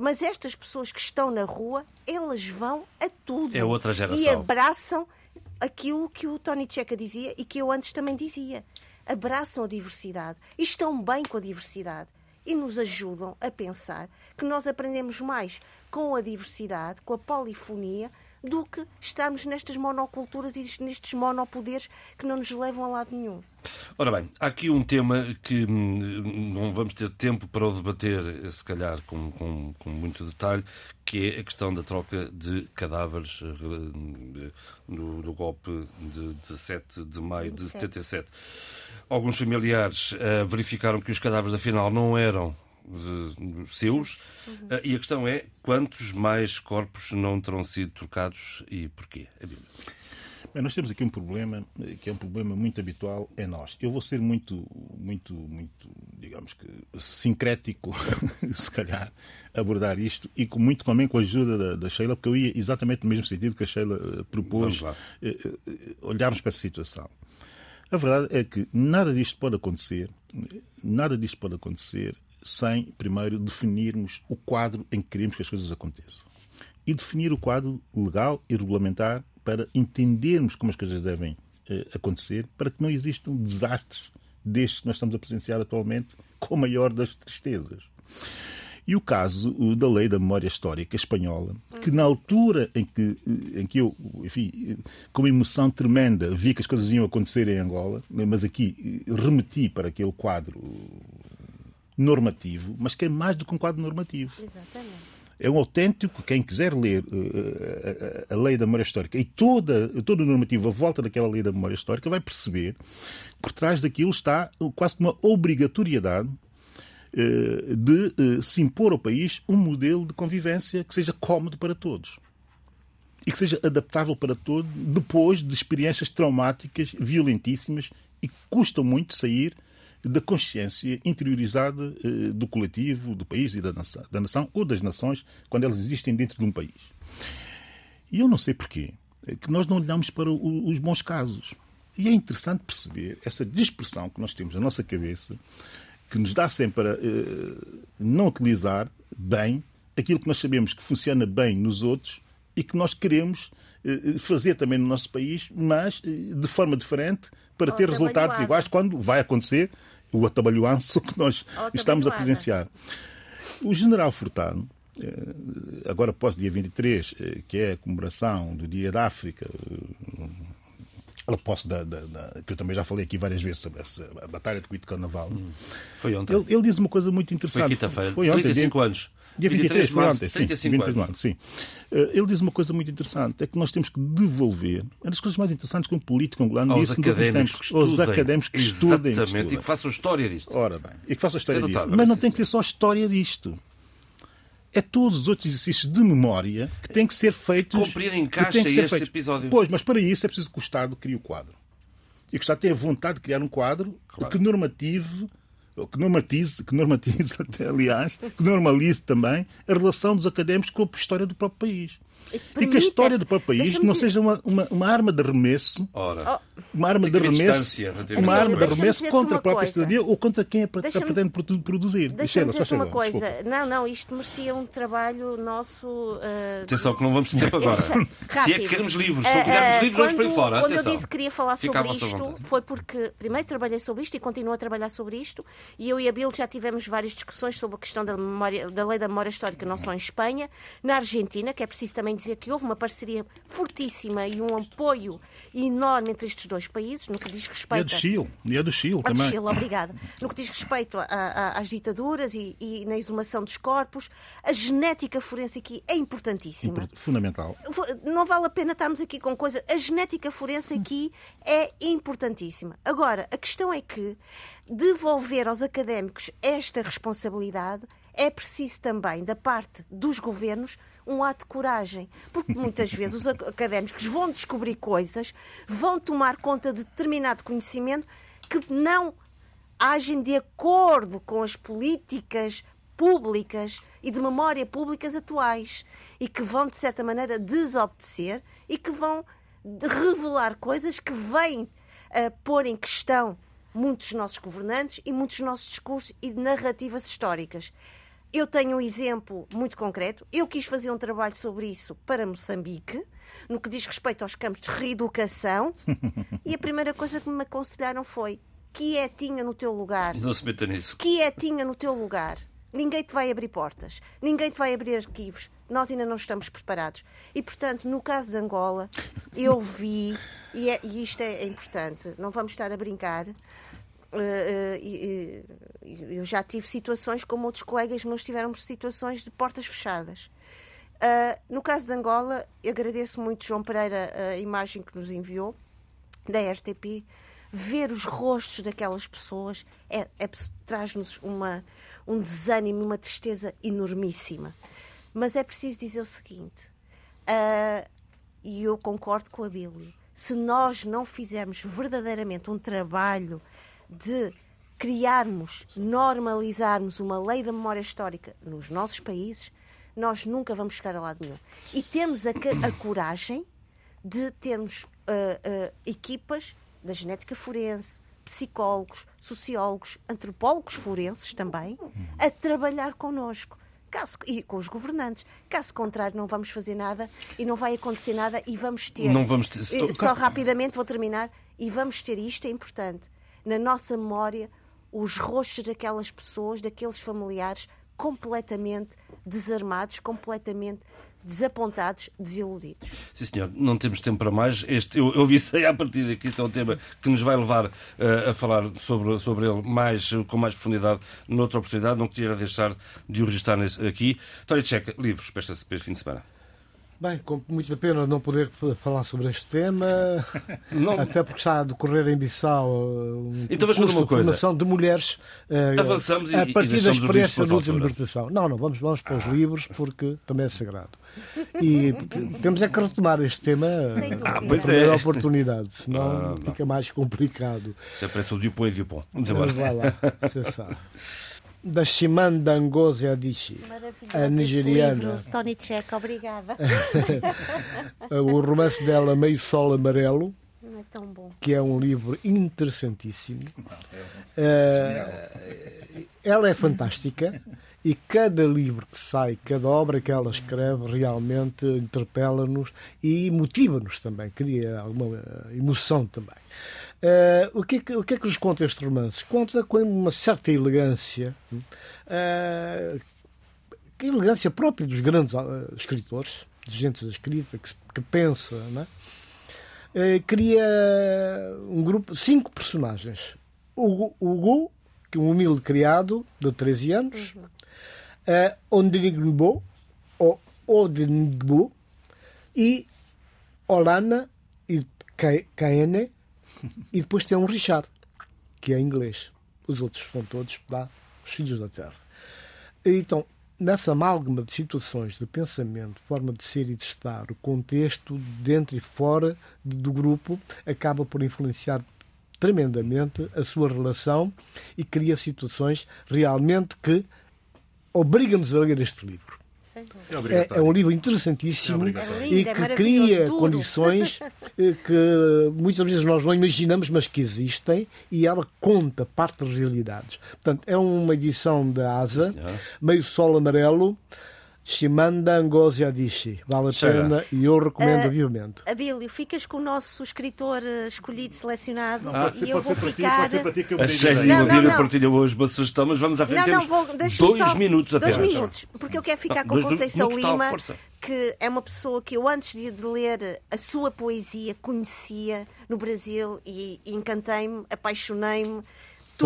Mas estas pessoas que estão na rua, elas vão a tudo. É outra geração. E abraçam aquilo que o Tony Checa dizia e que eu antes também dizia. Abraçam a diversidade e estão bem com a diversidade e nos ajudam a pensar que nós aprendemos mais com a diversidade, com a polifonia, do que estamos nestas monoculturas e nestes monopoderes que não nos levam a lado nenhum. Ora bem, há aqui um tema que hum, não vamos ter tempo para o debater, se calhar com, com, com muito detalhe, que é a questão da troca de cadáveres eh, no, no golpe de 17 de maio 27. de 77. Alguns familiares uh, verificaram que os cadáveres, afinal, não eram seus. Uhum. Uh, e a questão é quantos mais corpos não terão sido trocados e porquê? Bem, nós temos aqui um problema que é um problema muito habitual é nós. Eu vou ser muito, muito, muito, digamos que sincrético, *laughs* se calhar, abordar isto e com, muito também com a ajuda da, da, Sheila, porque eu ia exatamente no mesmo sentido que a Sheila uh, propôs uh, olharmos para essa situação. A verdade é que nada disto pode acontecer, nada disto pode acontecer sem primeiro definirmos o quadro em que queremos que as coisas aconteçam. E definir o quadro legal e regulamentar para entendermos como as coisas devem eh, acontecer, para que não existam desastres destes que nós estamos a presenciar atualmente, com a maior das tristezas. E o caso da lei da memória histórica espanhola, que na altura em que, em que eu, enfim, com emoção tremenda, vi que as coisas iam acontecer em Angola, mas aqui remeti para aquele quadro normativo, mas que é mais do que um quadro normativo. Exatamente. É um autêntico, quem quiser ler uh, a, a, lei da memória histórica e toda, toda a normativa à volta daquela lei da memória histórica vai perceber que por trás daquilo está quase uma obrigatoriedade uh, de uh, se impor ao país um modelo de convivência que seja cómodo para todos e que seja adaptável para todos depois de experiências traumáticas, violentíssimas e que custam muito sair da consciência interiorizada eh, do coletivo, do país e da nação, da nação ou das nações quando elas existem dentro de um país. E eu não sei porquê é que nós não olhamos para os bons casos. E é interessante perceber essa dispersão que nós temos na nossa cabeça, que nos dá sempre a eh, não utilizar bem aquilo que nós sabemos que funciona bem nos outros e que nós queremos eh, fazer também no nosso país, mas de forma diferente, para ter resultados iguais quando vai acontecer o atabalhoanço que nós estamos a presenciar. O general Furtado, eh, agora após dia 23, eh, que é a comemoração do Dia da África, eh, após da, da, da, que eu também já falei aqui várias vezes sobre essa a Batalha de Cuito Carnaval. Hum. Foi ontem. Ele, ele, diz uma coisa muito interessante. Foi quinta-feira. Foi ontem. 35 dia, anos. Dia 23, foi ontem, sim. 35 anos. sim. Eh, ele diz uma coisa muito interessante, é que nós temos que devolver, é uma das coisas mais interessantes que um político angolano aos disse académicos que estudem. aos académicos que estudem. Exatamente, e que façam história disto. Ora bem, e que façam história disto. Mas não tem que ser só história disto é todos os outros exercícios de memória que têm que ser feitos. Compreendo, encaixa este feitos. episódio. Pois, mas para isso é preciso que o Estado crie o quadro. E que o Estado tenha vontade de criar um quadro claro. que normative que normatize, que normatize *laughs* até, aliás, que normalize também a relação dos académicos com a história do próprio país. E, que a história do próprio país não seja uma, uma, uma, arma de arremesso, Ora, uma arma de arremesso, uma arma de arremesso contra a própria cidadania ou contra quem a pretende produzir. Deixa-me dizer uma coisa. Desculpa. Não, não, isto merecia um trabalho nosso. Uh... Atenção, que não vamos ter tempo agora. Se é que queremos livros, se uh, quisermos livros, vamos para aí fora. Quando Atenção. eu disse que queria falar sobre isto, foi porque primeiro trabalhei sobre isto e continuo a trabalhar sobre isto, e eu e a Bill já tivemos várias discussões sobre a questão da, memória, da lei da memória histórica, não só em Espanha, na Argentina, que é preciso também dizer que houve uma parceria fortíssima e um apoio enorme entre estes dois países, no que diz respeito. E a do Chile, e a do Chile a também. Do Chile, obrigada. No que diz respeito a, a, às ditaduras e, e, na exumação dos corpos, a genética forense aqui é importantíssima. Fundamental. Não vale a pena estarmos aqui com coisa. A genética forense aqui é importantíssima. Agora, a questão é que devolver aos académicos esta responsabilidade é preciso também, da parte dos governos, um ato de coragem. Porque muitas vezes os académicos vão descobrir coisas, vão tomar conta de determinado conhecimento que não agem de acordo com as políticas públicas e de memória públicas atuais e que vão, de certa maneira, desobedecer e que vão revelar coisas que vêm a pôr em questão muitos nossos governantes e muitos nossos discursos e narrativas históricas. Eu tenho um exemplo muito concreto. Eu quis fazer um trabalho sobre isso para Moçambique, no que diz respeito aos campos de reeducação, *laughs* e a primeira coisa que me aconselharam foi quietinha no teu lugar. Não se meta nisso. Quietinha no teu lugar. Ninguém te vai abrir portas, ninguém te vai abrir arquivos. Nós ainda não estamos preparados. E, portanto, no caso de Angola, eu vi, e, é, e isto é importante, não vamos estar a brincar, eu já tive situações, como outros colegas meus tiveram situações de portas fechadas. No caso de Angola, agradeço muito João Pereira a imagem que nos enviou da RTP. Ver os rostos daquelas pessoas é, é, traz-nos um desânimo, uma tristeza enormíssima. Mas é preciso dizer o seguinte, e eu concordo com a Bíblia: se nós não fizermos verdadeiramente um trabalho de criarmos, normalizarmos uma lei da memória histórica nos nossos países, nós nunca vamos chegar a lado nenhum. E temos a, a coragem de termos uh, uh, equipas da genética forense, psicólogos, sociólogos, antropólogos forenses também, a trabalhar connosco. Caso, e com os governantes. Caso contrário, não vamos fazer nada e não vai acontecer nada e vamos ter. Não vamos ter... Só rapidamente vou terminar. E vamos ter, isto é importante, na nossa memória os rostos daquelas pessoas, daqueles familiares completamente desarmados, completamente desapontados, desiludidos. Sim, senhor, não temos tempo para mais. Este, eu, eu visei a partir daqui, este é um tema que nos vai levar uh, a falar sobre, sobre ele mais, com mais profundidade noutra oportunidade. Não queria deixar de o registrar aqui. Tória Tcheca, livros para este, para este fim de semana. Bem, com muita pena não poder falar sobre este tema, *laughs* não... até porque está a decorrer em Bissau um então, curso de formação de mulheres uh, Avançamos a partir e da experiência da última libertação. Não, não, vamos, vamos para os ah. livros porque também é sagrado. E temos é que retomar este tema ah, pois é. oportunidade, senão ah, fica mais complicado. É parece o Dupont e Dupont. Muito Mas vai lá, *laughs* você sabe da Shimanda Ngozi Adichie, a nigeriana. Tony Checa, obrigada. *laughs* o romance dela, Meio Sol Amarelo, é tão bom. que é um livro interessantíssimo. Uh, ela é fantástica e cada livro que sai, cada obra que ela escreve, realmente interpela-nos e motiva-nos também, cria alguma emoção também. Uh, o, que é que, o que é que nos conta este romance? Conta com uma certa elegância, uh, elegância própria dos grandes uh, escritores, de gente da escrita, que, que pensa, não é? uh, cria um grupo, cinco personagens. O Hugo, que é um humilde criado de 13 anos, uhum. uh, ou Odenigbo, e Olana e Kaene, e depois tem um Richard, que é inglês. Os outros são todos lá, os filhos da terra. Então, nessa amálgama de situações, de pensamento, forma de ser e de estar, o contexto dentro e fora do grupo acaba por influenciar tremendamente a sua relação e cria situações realmente que obrigam-nos a ler este livro. É, é, um livro interessantíssimo é e é que cria condições eh, que muitas vezes nós não imaginamos, mas que existem, e ela conta parte das realidades. Portanto, é uma edição da ASA, meio sol amarelo, Shimanda Ngozi Adichie. Vale a pena e eu recomendo uh, vivamente. Abílio, ficas com o nosso escritor eh, escolhido, selecionado não, pode ser, e eu vou ficar... Ti, pode ser que eu Achei que o Abílio partilhou hoje uma sugestão, mas vamos à frente. Não, não, vou, dois só, minutos apenas. Dois minutos, porque eu quero ficar com o Conceição Lima, que é uma pessoa que eu, antes de, de ler a sua poesia, conhecia no Brasil e, e encantei-me, apaixonei-me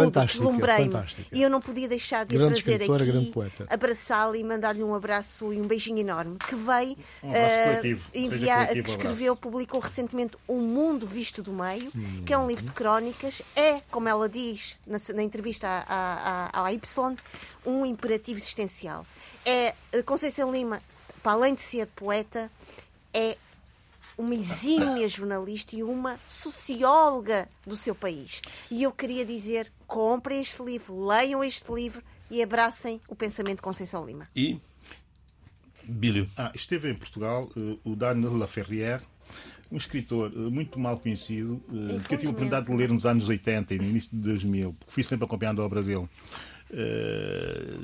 tudo, deslumbrei-me. E eu não podia deixar de a Grande trazer aqui, poeta. abraçá-la e mandar-lhe um abraço e um beijinho enorme, que veio Um seja enviar, coletivo que escreveu, publicou recentemente O Mundo Visto do Meio, que Hum. é um livro de crónicas, é, como ela diz na, na entrevista à, à, à, à Y, um imperativo existencial. É eh, Conceição Lima, para além de ser poeta, é uma exímia jornalista e uma socióloga do seu país. E eu queria dizer: comprem este livro, leiam este livro e abracem o pensamento de Conceição Lima. E. Bílio. Ah, esteve em Portugal eh, o Daniel Laferrière, um escritor eh, muito mal conhecido, eh, que eu tive a oportunidade de ler nos anos 80 e no início de 2000, porque fui sempre acompanhando a obra dele.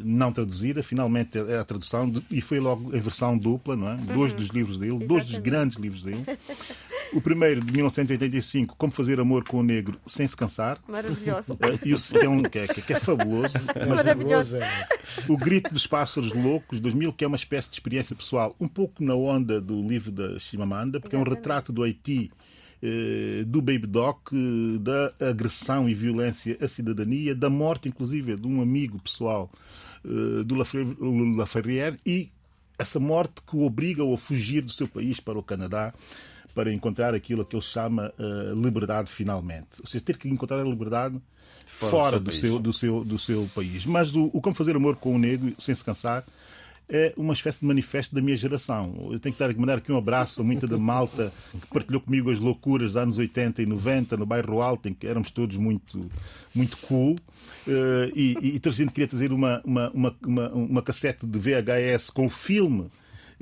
não traduzida, finalmente é a tradução, de- e foi logo em versão dupla, não é? Dois dos livros dele, dois dos Exatamente. grandes livros dele. *laughs* O primeiro, de 1985, Como Fazer Amor com o Negro Sem Se Cansar, Maravilhoso. eh, e o, que, é que, é, que é fabuloso, mas Maravilhoso. É, o Grito dos Pássaros Loucos, 2000, que é uma espécie de experiência pessoal, um pouco na onda do livro da Chimamanda, porque é um retrato do Haiti, eh, do Baby Doc, eh, da agressão e violência à cidadania, da morte, inclusive, de um amigo pessoal do Laferrière e essa morte que o obriga a fugir do seu país para o Canadá para encontrar aquilo que ele chama eh, liberdade finalmente. Ou seja, ter que encontrar a liberdade Fora fora, do seu do, seu, do seu país. Mas do- o Como Fazer Amor com o Negro Sem Se Cansar é uma espécie de manifesto da minha geração. Eu tenho que dar, mandar aqui um abraço a muita da malta que partilhou comigo as loucuras dos anos 80 e 90 no bairro Alto, em que éramos todos muito, muito cool. Eh, e, e, e toda a gente queria trazer uma, uma, uma, uma, uma cassete de VHS com o filme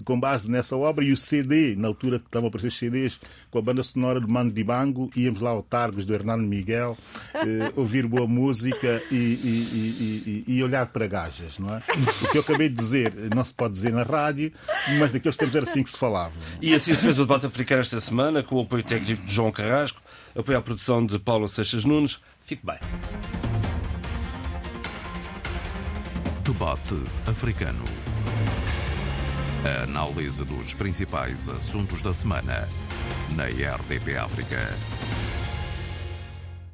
com base nessa obra e o CD, na altura que estavam a aparecer os CDs, com a banda sonora do Mano Dibango, íamos lá ao Targos do Hernando Miguel, eh, *laughs* ouvir boa música e, e- e- e- e olhar para gajas, não é? O que eu acabei de dizer não se pode dizer na rádio, mas naqueles tempos era assim que se falava. E assim se fez o debate africano esta semana, com o apoio técnico de João Carrasco, apoio à produção de Paulo Seixas Nunes. Fique bem. Debate africano. A análise dos principais assuntos da semana na RDP África.